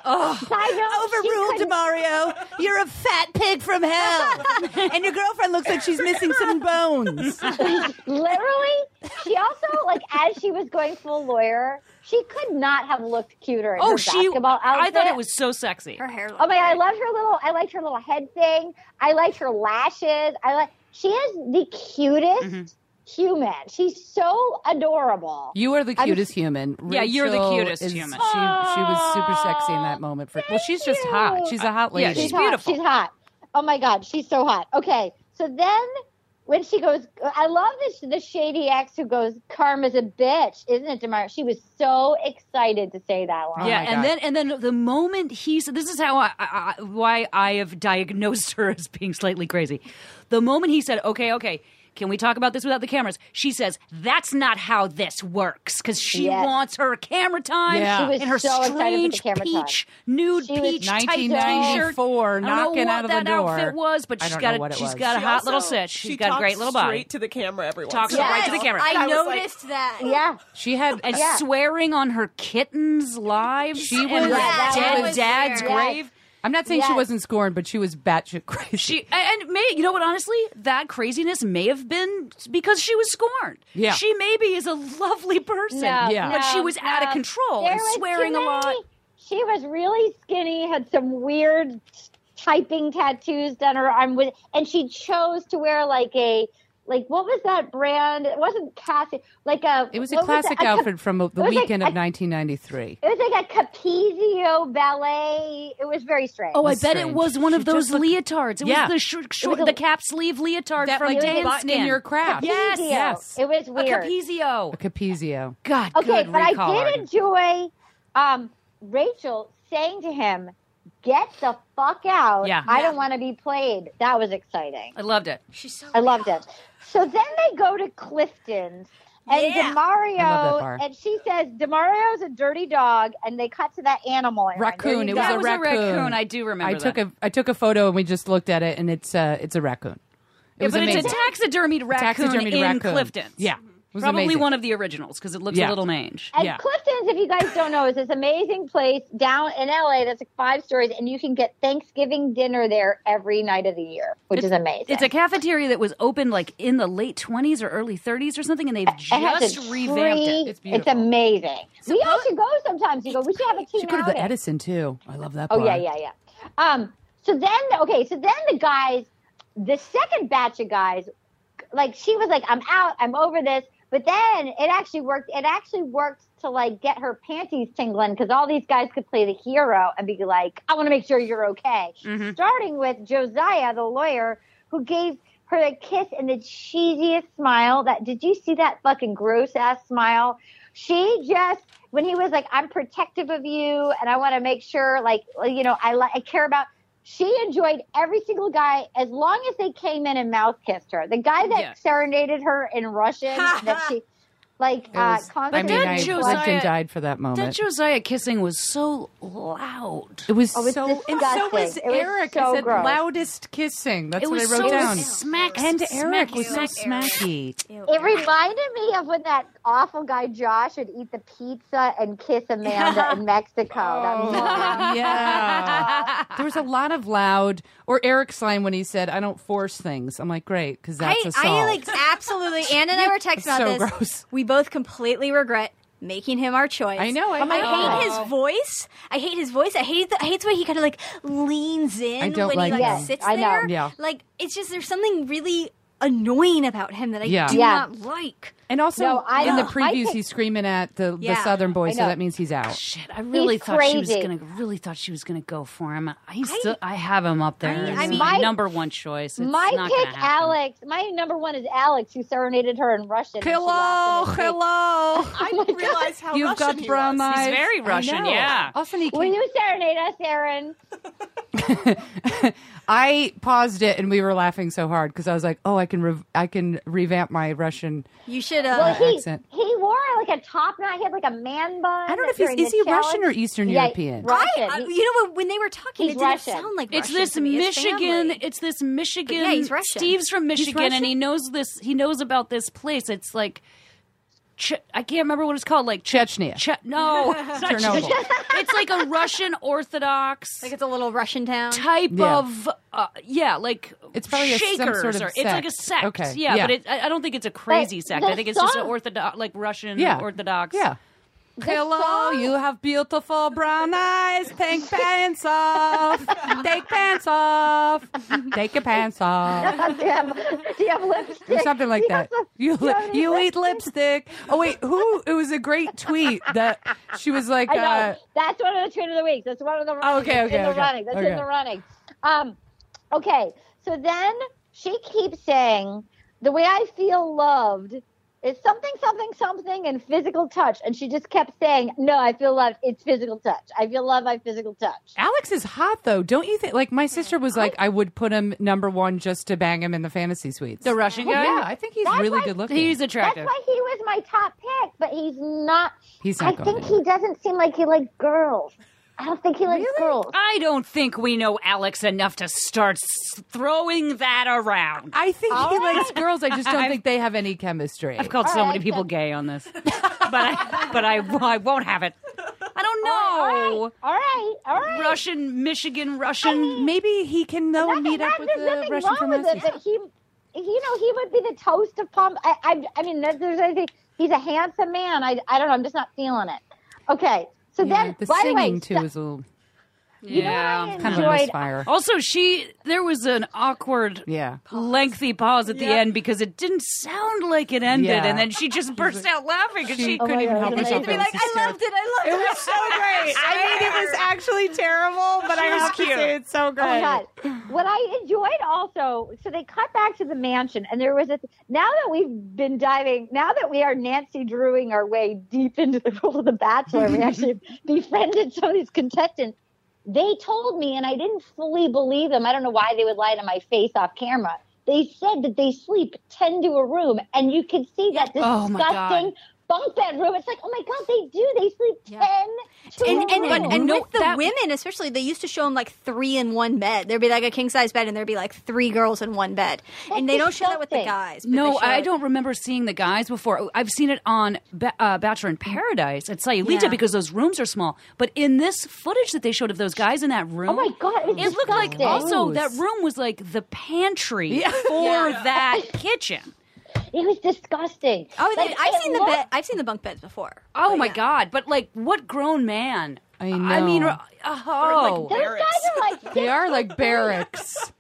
Oh, <laughs> I know, she Mario. You're a fat pig from hell. <laughs> and your girlfriend looks like she's missing some bones. <laughs> Literally, she also like as she was going full lawyer, she could not have looked cuter in oh, her she. outfit. I thought it was so sexy. Her hair. Oh my god, I loved her little. I liked her little head thing. I liked her lashes. I like. She is the cutest Mm-hmm. human. She's so adorable. You are the I'm- cutest human. Yeah, you're the cutest is- human. She, she was super sexy in that moment. For well, she's just hot. She's a hot lady. Yeah, lady. she's hot. beautiful. She's hot. Oh my god, she's so hot. Okay, so then when she goes, I love this the shady ex who goes, "Karma's a bitch," isn't it, Demar? She was so excited to say that oh line. Oh yeah, my and God. then and then the moment he said, "This is how I, I, I why I have diagnosed <laughs> her as being slightly crazy." The moment he said, "Okay, okay." Can we talk about this without the cameras? She says that's not how this works because she Yes. wants her camera time Yeah. She was in her so excited for the strange camera time. peach nude She was peach tight t-shirt. 1994, I don't know knocking what out of the that door. outfit was, but I she's don't got know a, what it she's was. But she's got a She hot also- little sit. She's she got a great little body. Straight to the camera every once Talks in a right to the camera. I, I was like- noticed that. yeah. She had and Yeah. swearing on her kittens live. She and was- her Yeah, dead dad's weird. grave. I'm not saying she wasn't scorned, but she was batshit <laughs> crazy. She and and may you know what? Honestly, that craziness may have been because she was scorned. Yeah. she maybe is a lovely person. No, Yeah. but she no, was out of control There and swearing too a lot. She was really skinny, had some weird typing tattoos done her arm with, and she chose to wear like a like what was that brand? It wasn't Cassie, like a. it was a what classic it? A cap- outfit from the it was like weekend a- of 1993. It was like a Capezio ballet. It was very strange. Oh, I That's bet it was one She of those looked- leotards. It Yeah. was the short, short was a- the cap sleeve leotard That from like Dan button in Skin. your crap. Yes, yes. It was weird. A weird. Capezio. A Capezio. God, Okay, good but I recall, did enjoy um, Rachel saying to him, "Get the fuck out! Yeah. I Yeah. don't want to be played." That was exciting. I loved it. She's so. I loved it. So then they go to Clifton's. And Yeah. Demario, I love that bar. and she says Demario's a dirty dog, and they cut to that animal. Erin. Raccoon. It was. That a was raccoon. a raccoon. I do remember I took a I took a photo and we just looked at it and it's uh it's a raccoon. It Yeah, was but amazing. it's a taxidermied raccoon taxidermied in raccoon. Clifton's. Yeah, it was Probably amazing. one of the originals because it looks Yeah. a little mange. And Yeah. Clifton's, if you guys don't know, is this amazing place down in LA that's like five stories, and you can get Thanksgiving dinner there every night of the year, which is amazing. It's a cafeteria that was opened like in the late 20s or early 30s or something, and they've it just a revamped tree- it. It's beautiful. It's amazing. we all should go sometimes. You go. We should have a team Should go to the. Edison too. I love that. Oh bar. yeah, yeah, yeah. Um. So then, okay. So then the guys, the second batch of guys, like she was like, "I'm out. I'm over this." But then it actually worked. It actually worked to like get her panties tingling because all these guys could play the hero and be like, "I want to make sure you're okay." Mm-hmm. Starting with Josiah, the lawyer, who gave her a kiss and the cheesiest smile. That did you see that fucking gross ass smile? She just when he was like, "I'm protective of you, and I want to make sure, like, you know, I I care about." She enjoyed every single guy as long as they came in and mouth kissed her. The guy that serenaded her in Russian, <laughs> that she like It uh, was, I mean, constantly I Josiah- lived died for that moment. That Josiah kissing was so loud. it was Oh, it's so, and so disgusting. was It was Eric. so I said gross. loudest kissing. That's it what I wrote so down. smack and Eric was so smack, smacky. It reminded me of when that awful guy Josh would eat the pizza and kiss Amanda in Mexico. Oh, moment. yeah. <laughs> there was a lot of loud, or Eric's line when he said, "I don't force things." I'm like, great, because that's I, assault. I like absolutely. Ann and I <laughs> were texting about so this. gross. We both completely regret making him our choice. I know, I um, I hate his voice. I hate his voice. I hate the, I hate the way he kind of like leans in I don't when like he like him. sits I know. there. Yeah. Like it's just there's something really annoying about him that I Yeah. do Yeah. not like. And also No, I in the previews, think- he's screaming at the, the Southern boy, so that means he's out. Oh, shit, I really He's thought she was gonna. Really thought she was gonna go for him. I still, I have him up there. I- I mean- my My- number one choice. It's My not pick. Alex. My number one is Alex, who serenaded her in Russian. and she Hello, laughed in his face. hello. <laughs> Oh I didn't realize how You've Russian got he brown was. eyes. very Russian, know. yeah. Also, he can... Will you serenade us, Erin? <laughs> I paused it and we were laughing so hard because I was like, "Oh, I can rev- I can revamp my Russian." You should. Uh, Well, he accent. he wore like a top knot. He had like a man bun. I don't know if he's is the he Russian or challenge. Eastern Yeah, European. Russian. I, I- you know what? When they were talking, He's it didn't Russian. sound like It's Russian this to Michigan. It's this Michigan. yeah, he's Russian. Steve's from Michigan, and he knows this. He knows about this place. It's like, Che- I can't remember what it's called. Like Chechnya. Che- no, <laughs> it's not Chernobyl. Chechnya. It's like a Russian Orthodox like it's a little Russian town. type Yeah. of uh, yeah, like It's probably a- some shakers. sort of or, it's like a sect. sect. Okay, Yeah, yeah. but it, I I don't think it's a crazy But sect. the I think it's just an song- Orthodox, like Russian Yeah. Orthodox. Yeah. Hello, you have beautiful brown eyes. Take <laughs> pants off. Take pants off. Take your pants off. <laughs> do, you have, do you have lipstick? Or something like that. a- You do you you eat lipstick. Oh wait, who? It was a great tweet that she was like, I know. uh, That's one of the tweet of the week. That's one of the running. Oh, okay, That's okay, in the okay, running. That's okay. in the running. Um, okay. So then she keeps saying the way I feel loved is something, something, something, and physical touch. And she just kept saying, "No, I feel loved. It's physical touch. I feel love by physical touch." Alex is hot though, don't you think? Like my sister was like, I would put him number one just to bang him in the fantasy suites. The Russian guy. yeah, I think he's That's really why good looking. He's attractive. That's why he was my top pick, but he's not. He's I not going think he doesn't seem like he likes girls. I don't think he likes girls. I don't think we know Alex enough to start s- throwing that around. I think he All likes girls. I just don't think they have any chemistry. I've called All so right, many people then. gay on this, but I, but I, I won't have it. I don't know. All right, all right. Russian, Michigan, Russian. Maybe he can though Nothing- meet up with the Russian wrong from with it, but he, you know, he would be the toast of pump. I, I, I mean, there's anything. He's a handsome man. I, I don't know. I'm just not feeling it. Okay, so Yeah, then the by singing the too way, is a little you know what I Yeah. kind of a misfire. Also, she there was an awkward, Yeah. lengthy pause at the end because it didn't sound like it ended, Yeah. and then she just burst out laughing because she, She Oh couldn't my even God, help it was herself. Be like, I loved it. I loved it. It was so great. <laughs> I mean, it was actually terrible, but I have to say it's so Oh great. my god! What I enjoyed also, so they cut back to the mansion, and there was a. Now that we've been diving, now that we are Nancy Drewing our way deep into the role of the Bachelor, we <laughs> actually befriended some of these contestants. They told me, and I didn't fully believe them. I don't know why they would lie to my face off camera. They said that they sleep ten to a room, and you could see that Oh, disgusting bunk bed room. It's like, oh my god, they do. They sleep Yeah. ten to And and, and, and No, with the that- women, especially, they used to show them like three in one bed. There'd be like a king size bed, and there'd be like three girls in one bed. and they don't show that with the guys. No, I don't remember seeing the guys before. I've seen it on ba- uh, Bachelor in Paradise at Sayulita Yeah. because those rooms are small. But in this footage that they showed of those guys in that room, Oh my God, it was looked like disgusting. also that room was like the pantry Yeah. for that <laughs> kitchen. It was disgusting. Oh, they, Like, I've seen the looked- bed. I've seen the bunk beds before. Oh But my yeah. god! But like, what grown man? I I mean, know. uh, oh, Those guys are like they are like three. barracks.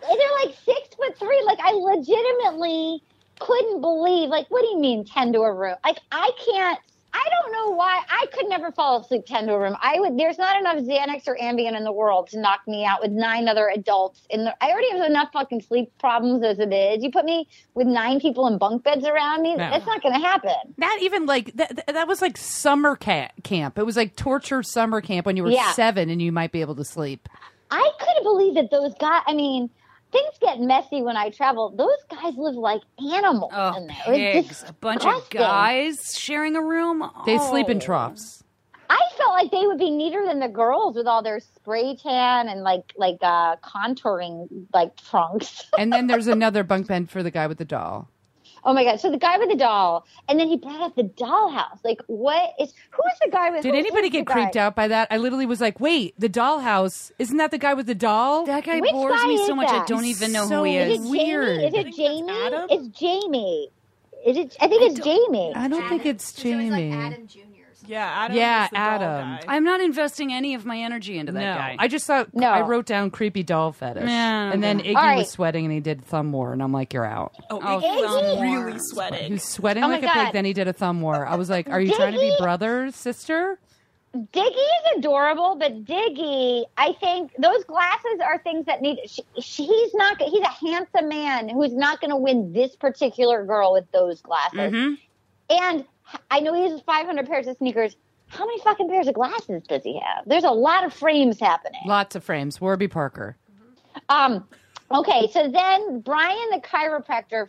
They're like six foot three. Like I legitimately couldn't believe. Like, what do you mean ten to a room? Like I can't. I don't know why I could never fall asleep ten to a room. I would. There's not enough Xanax or Ambien in the world to knock me out with nine other adults. In the, I already have enough fucking sleep problems as it is. You put me with nine people in bunk beds around me. Yeah. That's not going to happen. Not even like that. that- was like summer ca- camp. It was like torture summer camp when you were Yeah. seven and you might be able to sleep. I couldn't believe that those guys. I mean, things get messy when I travel. Those guys live like animals oh, in there. Pigs! A bunch of guys sharing a room. They sleep in Oh. troughs. I felt like they would be neater than the girls with all their spray tan and like like uh contouring like trunks. And then there's <laughs> another bunk bed for the guy with the doll. Oh my god! So the guy with the doll, and then he brought up the dollhouse. Like, what is? Who is the guy with? The dollhouse? Did anybody get creeped guy? out by that? I literally was like, wait, the dollhouse. Isn't that the guy with the doll? That guy Which bores guy me is so much. I don't even know So who he Is is. it Weird. Jamie? Is it Jamie? Adam? It's Jamie. Is it? I think it's Jamie. I don't think it's Jamie. Yeah, Adam. Yeah, is the doll Adam. guy. I'm not investing any of my energy into that no, guy. I just thought No. I wrote down creepy doll fetish, Yeah, and then okay. Iggy All right. was sweating and he did thumb war, and I'm like, you're out. Oh, Oh, Iggy's thumb really sweating. He's sweating Oh my like a pig. Then he did a thumb war. I was like, are you trying to be Diggy? brother, sister? Diggy is adorable, but Diggy, I think those glasses are things that need. She, she, he's not. He's a handsome man who's not going to win this particular girl with those glasses. Mhm. And I know he uses 500 pairs of sneakers. how many fucking pairs of glasses does he have? There's a lot of frames happening. Lots of frames. Warby Parker. Um, okay, so then Bryan, the chiropractor,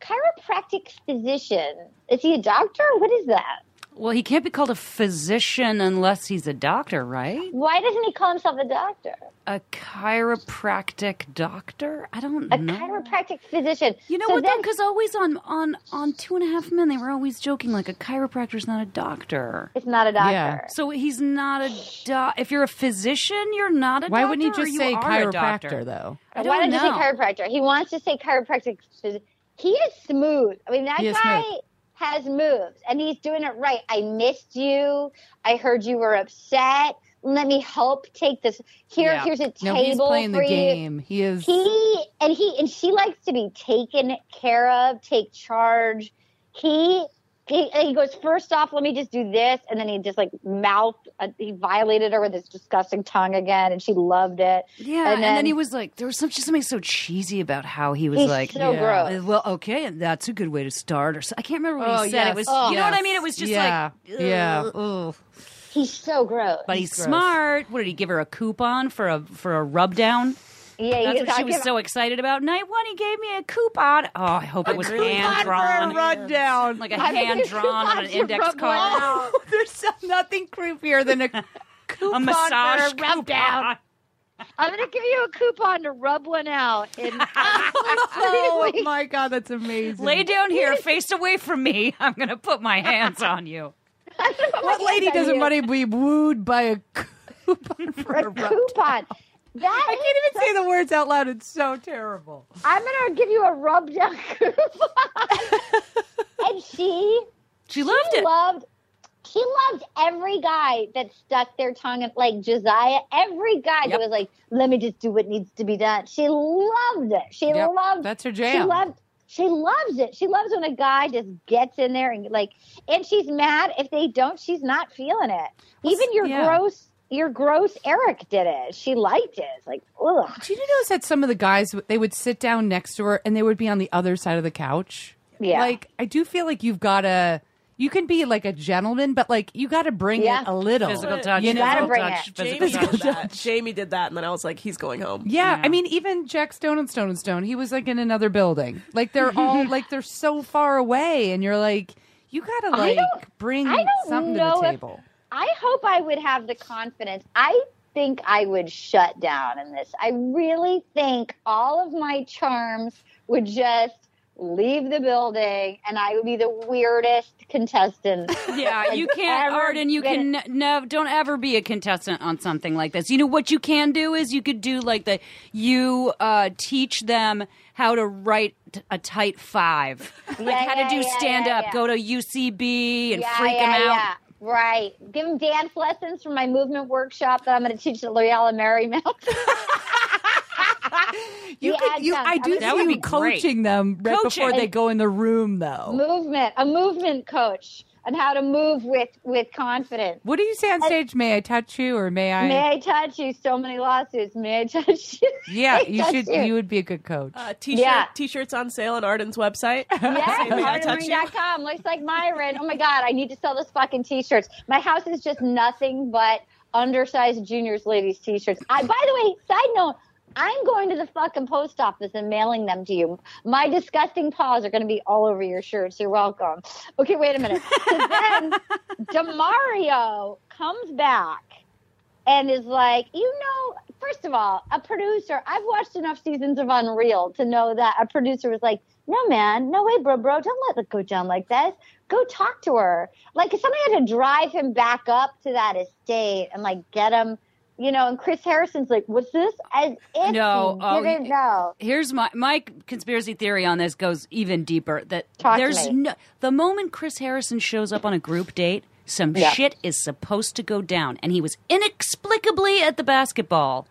chiropractic physician, is he a doctor? What is that? Well, he can't be called a physician unless he's a doctor, right? Why doesn't he call himself a doctor? A chiropractic doctor? I don't A know. chiropractic physician. You know So what though? then- Because always on on on Two and a Half Men, they were always joking like a chiropractor's not a doctor. It's not a doctor. Yeah. So he's not a doc. If you're a physician, you're not a Why doctor. Why wouldn't he just say are a doctor? chiropractor though? I Why don't don't know. you say chiropractor? He wants to say chiropractic. phys- He is smooth. I mean, that He guy smooth. Has moves, and he's doing it right. I missed you. I heard you were upset. Let me help take this. Here, Yeah. here's a table No, he's playing the you. game. He is. He and he and she likes to be taken care of, take charge. He he, he goes first off. Let me just do this, and then he just like mouth. Uh, he violated her with his disgusting tongue again, and she loved it. Yeah, And and, then, then- he was like, there was some, just something so cheesy about how he was He's like, so yeah, gross. Well, okay, and that's a good way to start. Or so, I can't remember what Oh, he said. yes. It was, Oh. you know what I mean? It was just yeah, like, yeah. ugh. Ugh. He's so gross. But he's, gross. smart. What did he give her a coupon for a for a rub down? Yeah, That's what she was give- so excited about. Night one, he gave me a coupon. Oh, I hope it was hand drawn, rundown. like a I think hand drawn on an index card, one <laughs> There's nothing creepier than a <laughs> coupon a massage for a rub down. coupon. I'm gonna give you a coupon to rub one out. In <laughs> Oh my god, that's amazing. Lay down here, face away from me. I'm gonna put my hands on you. what lady doesn't want to be wooed by a coupon for a a rub? coupon? That I can't even say the words out loud. It's so terrible. I'm gonna give you a rub down coupon. <laughs> and she She loved it. loved she loved every guy that stuck their tongue in like Josiah. Every guy Yep. that was like, "Let me just do what needs to be done." She loved it. She Yep, loved. that's her jam. She loved. She loves it. She loves when a guy just gets in there and like, and she's mad if they don't. She's not feeling it. Even your yeah. gross, your gross Eric did it. She liked it. Like, ugh. Did you notice that some of the guys they would sit down next to her and they would be on the other side of the couch? Yeah. Like I do feel like you've got to. You can be like a gentleman, but like you got to bring Yeah. it a little. Physical touch. You know? gotta bring touch. it. Physical Jamie touch. did that. Jamie did that, and then I was like, he's going home. Yeah, Yeah. I mean, even Jack Stone and Stone and Stone, he was like in another building. Like they're all <laughs> like they're so far away, and you're like, you gotta like don't- bring I don't something to know the if- table. I hope I would have the confidence. I think I would shut down in this. I really think all of my charms would just leave the building and I would be the weirdest contestant. <laughs> Yeah, you can't, Arden. You can nev- don't ever be a contestant on something like this. You know what you can do is you could do like the you uh, teach them how to write a tight five, <laughs> like Yeah, how yeah, to do yeah, stand up, go to UCB and freak them out. Yeah. Right. Give them dance lessons from my movement workshop that I'm going to teach at Loyola Marymount. <laughs> You could, you. I do That see would you be great. coaching them right Coaching. before they go in the room, though. movement, a movement coach on how to move with with confidence. What do you say on stage? May I touch you, or may I? May I touch you? So many lawsuits. May I touch you? <laughs> yeah, you should. You would be a good coach. Uh, t-shirt, Yeah. t-shirts on sale on Arden's website. <laughs> Yeah, Say, "May I touch you?" ardenring.com. Looks like Myrin. Oh my God, I need to sell those fucking t-shirts. My house is just nothing but undersized juniors ladies t-shirts. I, by the way, side note, I'm going to the fucking post office and mailing them to you. My disgusting paws are going to be all over your shirts. You're welcome. Okay, wait a minute. So <laughs> then Demario comes back and is like, you know, first of all, a producer, I've watched enough seasons of Unreal to know that a producer was like, no, man, no way, bro, bro, don't let it go down like this. Go talk to her. Like, somebody had to drive him back up to that estate and, like, get him, you know, and Chris Harrison's like, what's this? As if No, he oh, didn't know. Here's my my conspiracy theory on this goes even deeper. That Talk to there's me. no the moment Chris Harrison shows up on a group date, some Yeah. shit is supposed to go down, and he was inexplicably at the basketball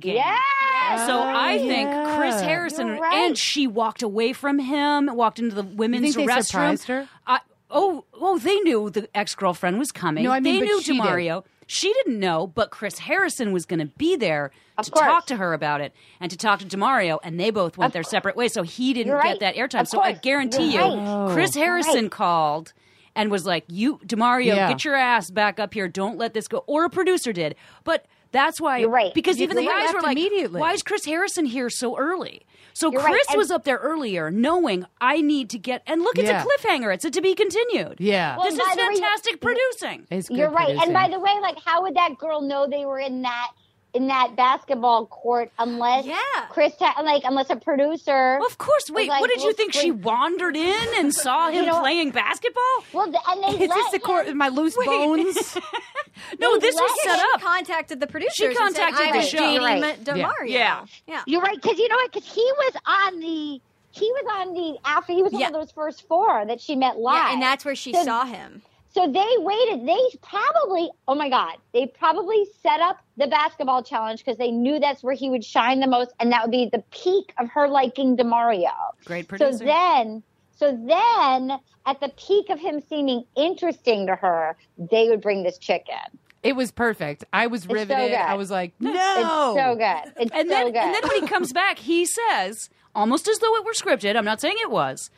game. Oh, yeah. So I think Chris. Harrison right. and she walked away from him, walked into the women's think they restroom. surprised her? I, oh, oh, they knew the ex girlfriend was coming. No, I mean, they but knew she did. Demario. She didn't know, but Chris Harrison was going to be there Of to course. talk to her about it and to talk to Demario, and they both went Of their course. separate ways. So he didn't You're get right. that airtime. Of So I guarantee You're you, right. Oh, Chris Harrison right. called. and was like, "You, Demario, Yeah. get your ass back up here. Don't let this go." Or a producer did, but that's why. You're right. Because You even the guys were like, immediately. "Why is Chris Harrison here so early?" So You're Chris right, was up there earlier, knowing I need to get. And look, it's Yeah. a cliffhanger. It's a to be continued. Yeah. Well, this is by the way, fantastic producing. It's good You're right. producing. And by the way, like, how would that girl know they were in that in that basketball court unless Yeah. Chris, ta- like, unless a producer? Well, of course. Wait, like, what did you well, think? She wandered in and saw him You know- playing basketball? Well, th- and they <laughs> Is let this the him- court? My loose <laughs> bones? <laughs> No, this was set up. She contacted the producers. She and said, contacted the was show. dating Right. Demario. Yeah. yeah. You're right, because you know what? Because he was on the he was on the after he was Yeah. one of those first four that she met live. Yeah, and that's where she So- saw him. So they waited. They probably, oh my God, they probably set up the basketball challenge because they knew that's where he would shine the most, and that would be the peak of her liking Demario. Great producer. So then, so then, at the peak of him seeming interesting to her, they would bring this chick in. It was perfect. I was so riveted. good. I was like, no. It's so good. It's and so then, good. and then when he comes back, he says, almost as though it were scripted. I'm not saying it was.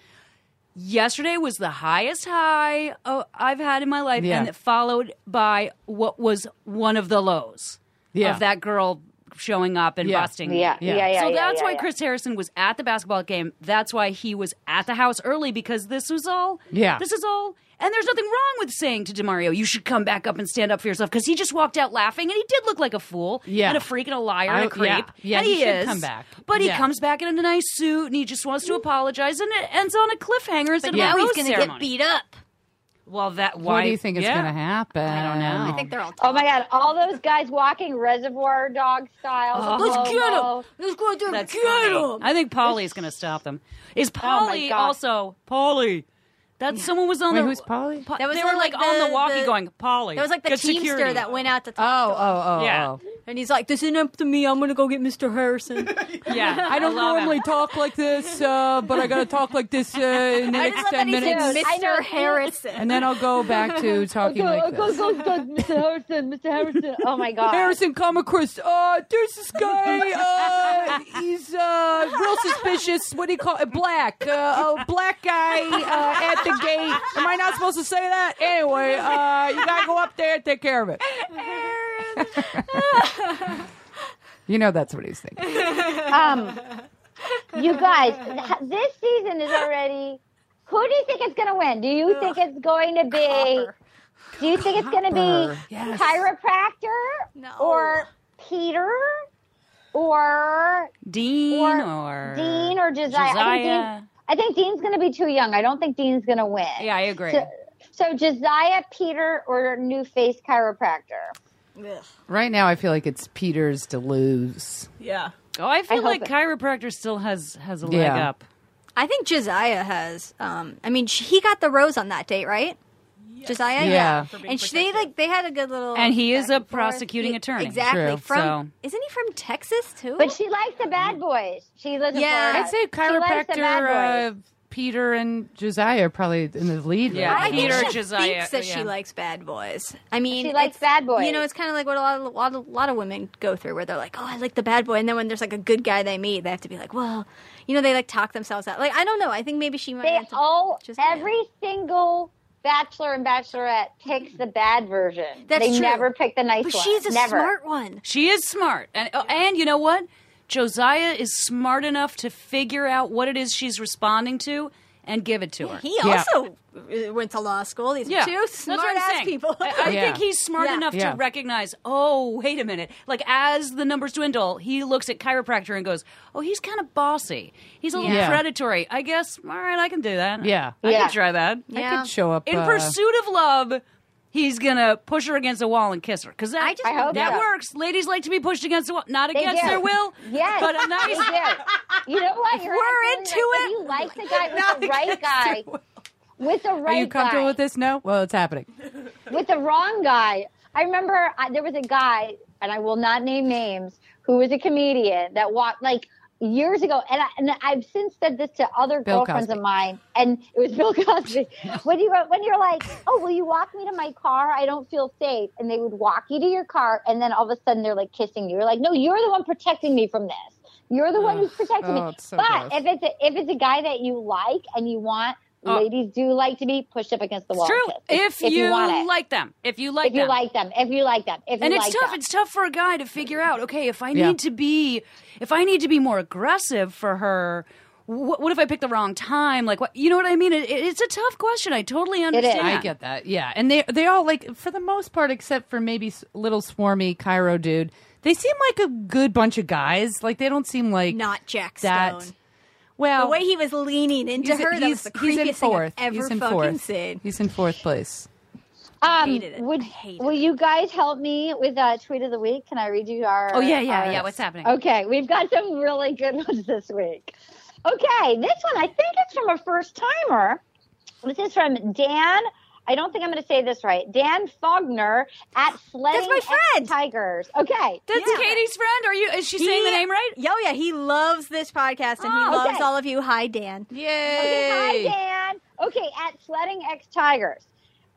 Yesterday was the highest high uh, I've had in my life, Yeah. and it followed by what was one of the lows Yeah. of that girl showing up and Yeah. busting. yeah, yeah, Yeah. yeah, so yeah, that's yeah, why yeah. Chris Harrison was at the basketball game. That's why he was at the house early because this was all. Yeah. This is all. And there's nothing wrong with saying to Demario, "You should come back up and stand up for yourself," because he just walked out laughing, and he did look like a fool, Yeah. and a freak, and a liar, I- and a creep. yeah. Yeah, and he he, should is. come back. But he Yeah. comes back in a nice suit, and he just wants to apologize, and it ends on a cliffhanger instead But of now he's going to ceremony. get beat up. Well, that why? What do you think is yeah. going to happen? I don't know. I think they're all. Oh my God! All those guys walking reservoir dog style. Let's Lobo. get 'em. Let's go do That's funny. I think Polly's going to stop them. Is oh Polly God. also Polly? That someone was on Wait, the. who's Polly? Po- That was they were like, like on the- the walkie the- going Polly. That was like the get teamster security. that went out to Oh, talk. to oh, oh, Yeah. oh. And he's like, "This isn't up to me. I'm going to go get Mr. Harrison." <laughs> Yeah, I don't love him. normally talk like this, uh, but I got to talk like this uh, <laughs> in the I next just love that 10 he said minutes. I. Mr. Harrison. And then I'll go back to <laughs> talking like go, this. go, go, Mr. Harrison, Mr. Harrison. Oh my God. Harrison Comicris, uh, there's this guy, uh, he's, uh, real suspicious, what do you call it, black, uh, a black guy, uh, at the gate. Am I not supposed to say that? Anyway, uh, you gotta go up there and take care of it. you know that's what he's thinking. Um, you guys, th- this season is already. Who do you think is going to win? Do you think it's going to be? Do you think it's going to be Yes. chiropractor No. or Peter or Dean or, or Dean or Josiah? I think, Josiah. Dean, I think Dean's going to be too young. I don't think Dean's going to win. Yeah, I agree. So, so Josiah, Peter, or new face chiropractor? Right now, I feel like it's Peter's to lose. Yeah. Oh, I feel hope like it- chiropractor still has has a leg Yeah. up. I think Josiah has. Um, I mean, sh- he got the rose on that date, right? Josiah, Yeah. For being and sh- they like they had a good little. And he is a forth. prosecuting He- attorney. Exactly. True. From So- isn't he from Texas too? But she likes the bad boys. She lives Yeah. Florida. I'd say She likes the bad chiropractor, uh. Peter and Josiah are probably in the lead. Yeah, right I now. think Peter, she Josiah, thinks that yeah. she likes bad boys. I mean, She likes it's- bad boys. You know, it's kind of like what a lot of a lot of, lot of women go through, where they're like, "Oh, I like the bad boy," and then when there's like a good guy they meet, they have to be like, "Well, you know," they like talk themselves out. Like I don't know. I think maybe she might. They have to- all, Josiah. every single bachelor and bachelorette picks the bad version. That's they true. never pick the nice But one. she's a never. smart one. She is smart, and oh, and you know what? Josiah is smart enough to figure out what it is she's responding to and give it to her. He Yeah. also uh, went to law school. These Yeah, are two that's what smart I'm ass saying. people. I, I Yeah. think he's smart Yeah. enough Yeah. to recognize. Oh, wait a minute! Like as the numbers dwindle, he looks at chiropractor and goes, "Oh, he's kind of bossy. He's a little Yeah. predatory. I guess. All right, I can do that. Yeah. I Yeah. can try that. I Yeah. could show up In uh, pursuit of love." He's gonna push her against a wall and kiss her because that I just- I hope that so. works. Ladies like to be pushed against the wall, not against their will, Yes, but a nice. they do. You know what? You're we're into right. it, you like the guy <laughs> with the right guy, with the right Are you comfortable guy, with this? No? Well, it's happening. with the wrong guy. I remember I, there was a guy, and I will not name names, who was a comedian that walked like years ago, and, I, and I've since said this to other Bill girlfriends Cosby. of mine, and it was <laughs> Bill Cosby. when you when you're like, oh, will you walk me to my car? I don't feel safe, and they would walk you to your car, and then all of a sudden they're like kissing you. You're like, no, you're the one protecting me from this. You're the one who's protecting Oh, me. so but gross. if it's a, if it's a guy that you like and you want Uh, Ladies do like to be pushed up against the wall. True. and kissed, If, you, want it. like them, if you like them. if you them. like them, if you like them, if you and like it's tough. them. It's tough for a guy to figure out. Okay, if I need Yeah. to be, if I need to be more aggressive for her, what, what if I pick the wrong time? Like, what? You know what I mean? It, it- it's a tough question. I totally understand. I get that. Yeah, and they they all like for the most part, except for maybe little swarmy chiro dude. They seem like a good bunch of guys. Like they don't seem like Not Jack that. Stone. Well, the way he was leaning into her, that was he's, the he's in creepiest thing fourth. I've ever he's in fucking fourth. seen. He's in fourth place. Um, hated it. Would I hated will you guys help me with uh, tweet of the week? Can I read you our? Oh yeah, yeah, our- yeah. What's happening? Okay, we've got some really good <laughs> ones this week. Okay, this one I think it's from a first timer. This is from Dan. I don't think I'm going to say this right. Dan Fogner at <gasps> Sledding my X friend. Tigers. Okay. That's Yeah. Katie's friend. Are you? Is she saying the name right? Yo, yeah, he loves this podcast and Oh, he loves okay. all of you. Hi, Dan. Yay! Okay, hi Dan. Okay, at Sledding X Tigers.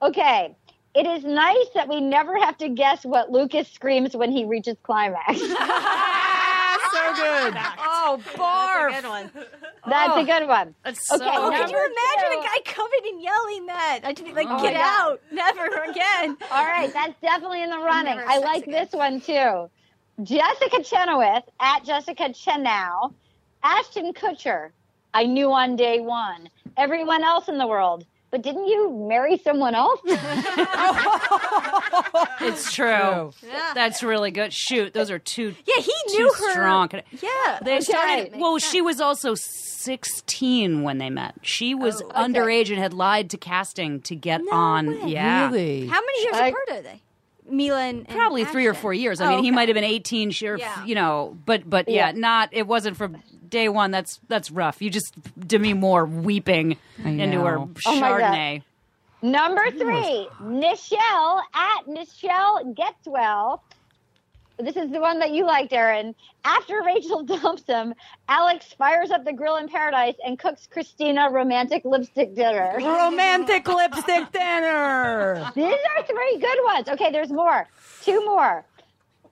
Okay. It is nice that we never have to guess what Lucas screams when he reaches climax. <laughs> <laughs> so good. Oh, barf. Good one. That's a good one. That's Okay, so Oh, number could you imagine two. a guy coming and yelling that? I just be like, Oh get my God. out, never again. <laughs> All right, that's definitely in the running. I sex like again. this one too. Jessica Chenoweth at Jessica Chenow. Ashton Kutcher. I knew on day one. Everyone else in the world. But didn't you marry someone else? <laughs> <laughs> It's true. True. Yeah. That's really good. Shoot, those are two. Yeah, he knew her. strong. Yeah, They started. Well, sense. she was also sixteen when they met. She was Oh, okay. underage and had lied to casting to get No on. way. Yeah, Really? How many years I- apart are they? Mila and, and probably three or four years. I Oh, mean, he might have been eighteen. Sure, Yeah. you know, but but yeah, Yeah. not. It wasn't from day one. That's that's rough. You just Demi Moore weeping into her know. Oh. Chardonnay. Number three, Nichelle at Nichelle Getswell. This is the one that you liked, Erin. After Rachel <laughs> dumps him, Alex fires up the grill in paradise and cooks Christina romantic lipstick dinner. <laughs> Romantic lipstick dinner. These are three good ones. Okay, there's more. Two more.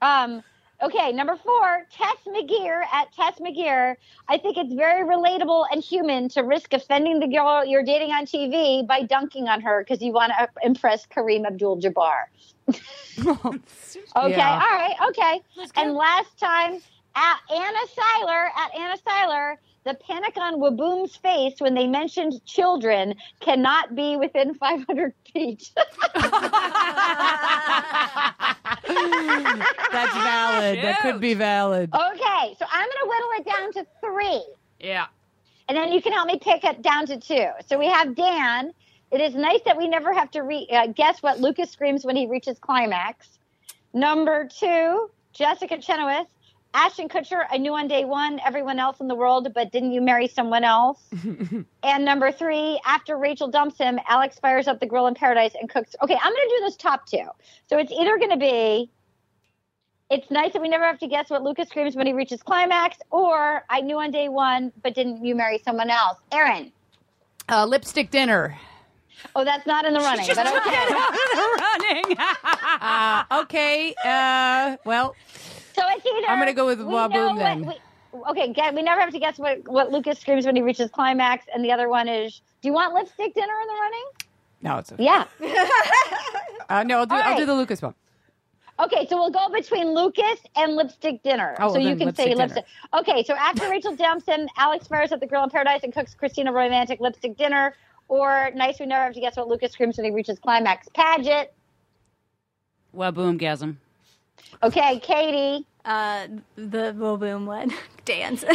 Um, okay, number four, Tess McGear at Tess McGear. I think it's very relatable and human to risk offending the girl you're dating on TV by dunking on her because you want to impress Kareem Abdul-Jabbar. <laughs> Okay, Yeah. all right, okay. And last time, at Anna Seiler, at Anna Seiler, the panic on Waboom's face when they mentioned children cannot be within <laughs> 500 feet. <laughs> That's valid. That could be valid. Okay, so I'm going to whittle it down to three, Yeah. and then you can help me pick it down to two. So we have Dan. It is nice that we never have to re- uh, guess what Lucas screams when he reaches climax. Number two, Jessica Chenoweth. Ashton Kutcher, I knew on day one everyone else in the world, but didn't you marry someone else? <laughs> and number three, after Rachel dumps him, Alex fires up the grill in paradise and cooks. Okay, I'm going to do this top two. So it's either going to be it's nice that we never have to guess what Lucas screams when he reaches climax, or I knew on day one, but didn't you marry someone else? Erin. Uh, lipstick dinner. Oh, that's not in the running, but okay. running. <laughs> Uh, okay. Uh, well, So it's either I'm gonna go with we Waboom know what- then. we- okay, get, we never have to guess what, what Lucas screams when he reaches climax, and the other one is, do you want lipstick dinner in the running? no, it's okay. Yeah. <laughs> Uh, no, I'll do, All I'll do the Lucas one. Okay, so we'll go between Lucas and lipstick dinner. Oh, so you then can say lipstick lipstick. Okay, so after Rachel dumps him, Alex fires at the grill in paradise and cooks Christina romantic lipstick dinner. Or nice, we never have to guess what Lucas screams when he reaches climax. Paget. Waboomgasm. Okay, Katie. Uh, the Bo Boom one. <laughs> Dance. <laughs>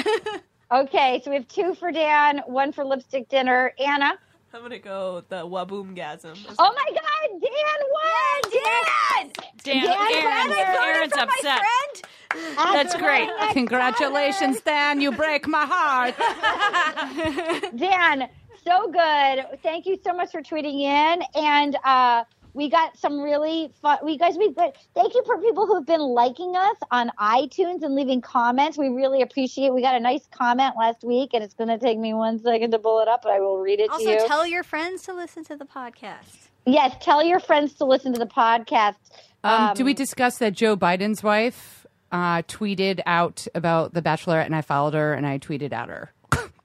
Okay, so we have two for Dan, one for lipstick dinner. Anna. I'm gonna go the waboomgasm. Oh my God, Dan won! Dan! Dan, Dan Aaron, Brennan Aaron's For my upset. friend. That's great. Congratulations, Dan. You break my heart. <laughs> Dan, so good. Thank you so much for tweeting in. And uh, we got some really fun. We guys, we got. Thank you for people who've been liking us on iTunes and leaving comments. We really appreciate. We got a nice comment last week, and it's going to take me one second to pull it up, but I will read it to you. Also, tell your friends to listen to the podcast. yes, tell your friends to listen to the podcast. Um, do we discuss that Joe Biden's wife uh, tweeted out about The Bachelorette, and I followed her, and I tweeted at her.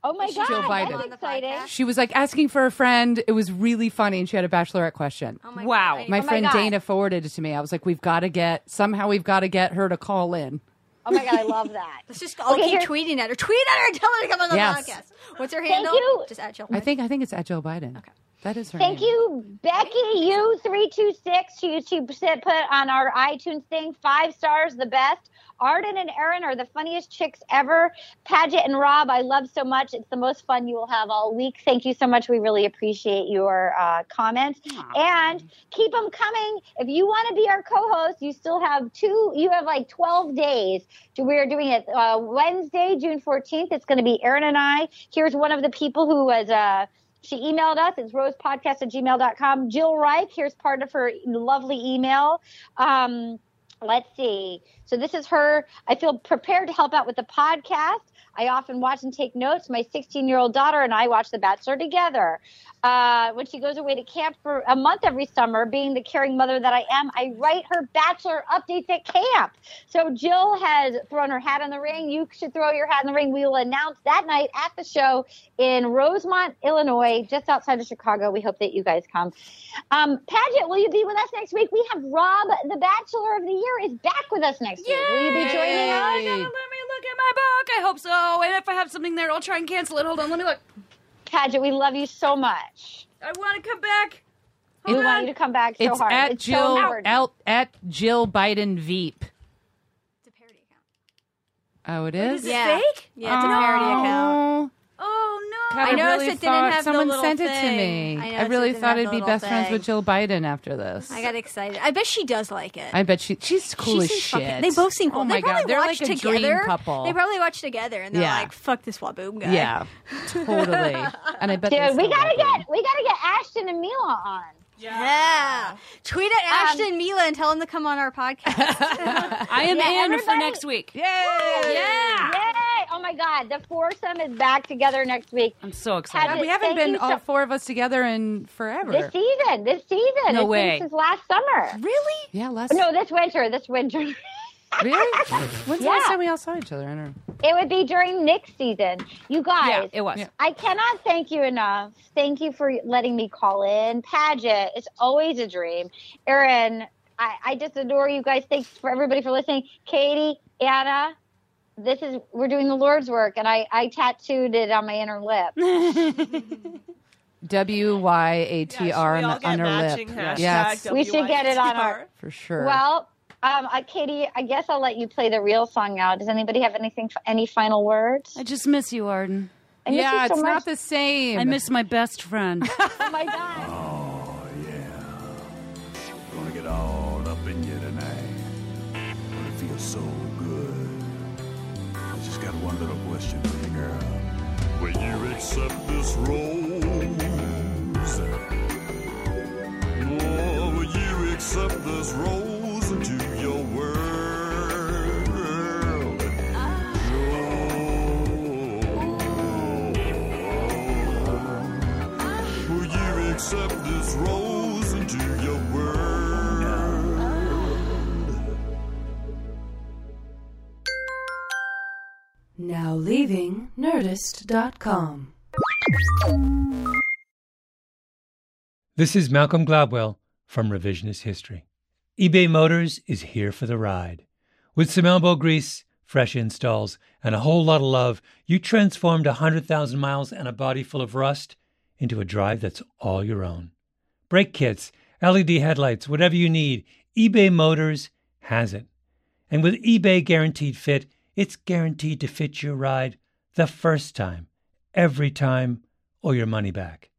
Oh my god, Jill Biden. that's exciting. She was like asking for a friend. It was really funny, and she had a bachelorette question. Oh my Wow. God. My Oh my friend God. Dana forwarded it to me. I was like, "We've got to get somehow. We've got to get her to call in." Oh my god, I love that. Let's just all Okay, keep here- tweeting at her. Tweet at her and tell her to come on the Yes. podcast. What's her Thank handle? you. Just at Jill. I think I think it's at Joe Biden. Okay, that is her. Thank name. you, Becky. You three two six. She she said put on our iTunes thing five stars, the best. Arden and Erin are the funniest chicks ever. Paget and Rob, I love so much. It's the most fun you will have all week. Thank you so much. We really appreciate your uh, comments and keep them coming. If you want to be our co-host, you still have two. You have like twelve days. We are doing it uh, Wednesday, June fourteenth. It's going to be Erin and I. Here's one of the people who was. Uh, she emailed us. It's rosepodcast at gmail.com. Jill Reich, here's part of her lovely email. Um, let's see. So this is her. I feel prepared to help out with the podcast. I often watch and take notes. My 16 year old daughter and I watch The Bachelor together. Uh, when she goes away to camp for a month every summer, being the caring mother that I am, I write her Bachelor updates at camp. So Jill has thrown her hat in the ring. You should throw your hat in the ring. We will announce that night at the show in Rosemont, Illinois, just outside of Chicago. We hope that you guys come. Um, Paget, will you be with us next week? We have Rob, the Bachelor of the Year, is back with us next week. Will you be joining us? let me look at my book. I hope so. And if I have something there, I'll try and cancel it. Hold on, let me look. Paget, we love you so much. I want to come back. We Hold want you to come back so It's hard. at it's so Jill important. out at Jill Biden Veep. It's a parody account. Oh, it is. Is it Yeah. fake? Yeah, it's a parody account. Oh, Oh no. God, I noticed really it didn't thought have someone little sent it to me. I I, noticed it really thought have I'd be little best friends with Jill Biden after this. I got excited. I bet she does like it. I bet she she's cool She as seems shit. fucking- they both seem cool. Oh my they probably god, they're watch like a together. dream couple. They probably watch together, and they're Yeah. like, "Fuck this Waboom guy." yeah, <laughs> totally. And I bet Dude, we gotta love him. get we gotta get Ashton and Mila on. Yeah. Tweet at Um, Ashton and Mila and tell them to come on our podcast. <laughs> I am Yeah, in for next week. Yay! Yeah. Yay! Oh my God, the foursome is back together next week. I'm so excited. Paget, We haven't been all so- four of us together in forever. This season, this season. No It's been way. Since last summer. Really? yeah, last No, this winter. This winter. really. <laughs> When's the last time we all saw each other? I don't know. it would be during Nick's season. You guys. Yeah, it was. Yeah. I cannot thank you enough. Thank you for letting me call in. Paget, it's always a dream. Erin, I, I just adore you guys. Thanks for everybody for listening. Katie, Anna, this is we're doing the Lord's work, and I, I tattooed it on my inner lip. <laughs> W Y A T R Yeah, we on get her lip. hashtag Yes, We should get it on our- for sure. Well, um, uh, Katie, I guess I'll let you play the real song now. Does anybody have anything, any final words? I just miss you, Arden. I miss yeah, you so it's much. not the same. I miss my best friend. <laughs> Oh my God. Little question for you, girl. Will you accept this rose? Oh, will you accept this rose into your world? Oh. Will you accept this rose leaving Nerdist.com. This is Malcolm Gladwell from Revisionist History. eBay Motors is here for the ride. With some elbow grease, fresh installs, and a whole lot of love, you transformed 100,000 miles and a body full of rust into a drive that's all your own. Brake kits, LED headlights, whatever you need, eBay Motors has it. And with eBay Guaranteed Fit, it's guaranteed to fit your ride the first time, every time, or your money back.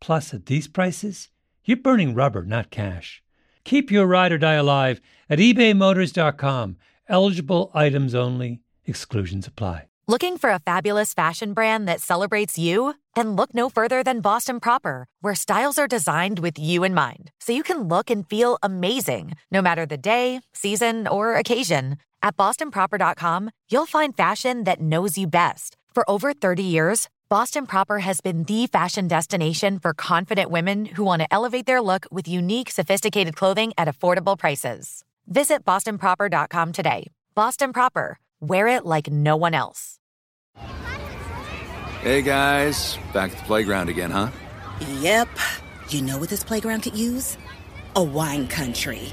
Plus, at these prices, you're burning rubber, not cash. Keep your ride or die alive at ebaymotors.com. Eligible items only, exclusions apply. Looking for a fabulous fashion brand that celebrates you? Then look no further than Boston Proper, where styles are designed with you in mind, so you can look and feel amazing no matter the day, season, or occasion. At bostonproper.com, you'll find fashion that knows you best. For over 30 years, Boston Proper has been the fashion destination for confident women who want to elevate their look with unique, sophisticated clothing at affordable prices. Visit bostonproper.com today. Boston Proper, wear it like no one else. Hey guys, back at the playground again, huh? Yep. You know what this playground could use? A wine country.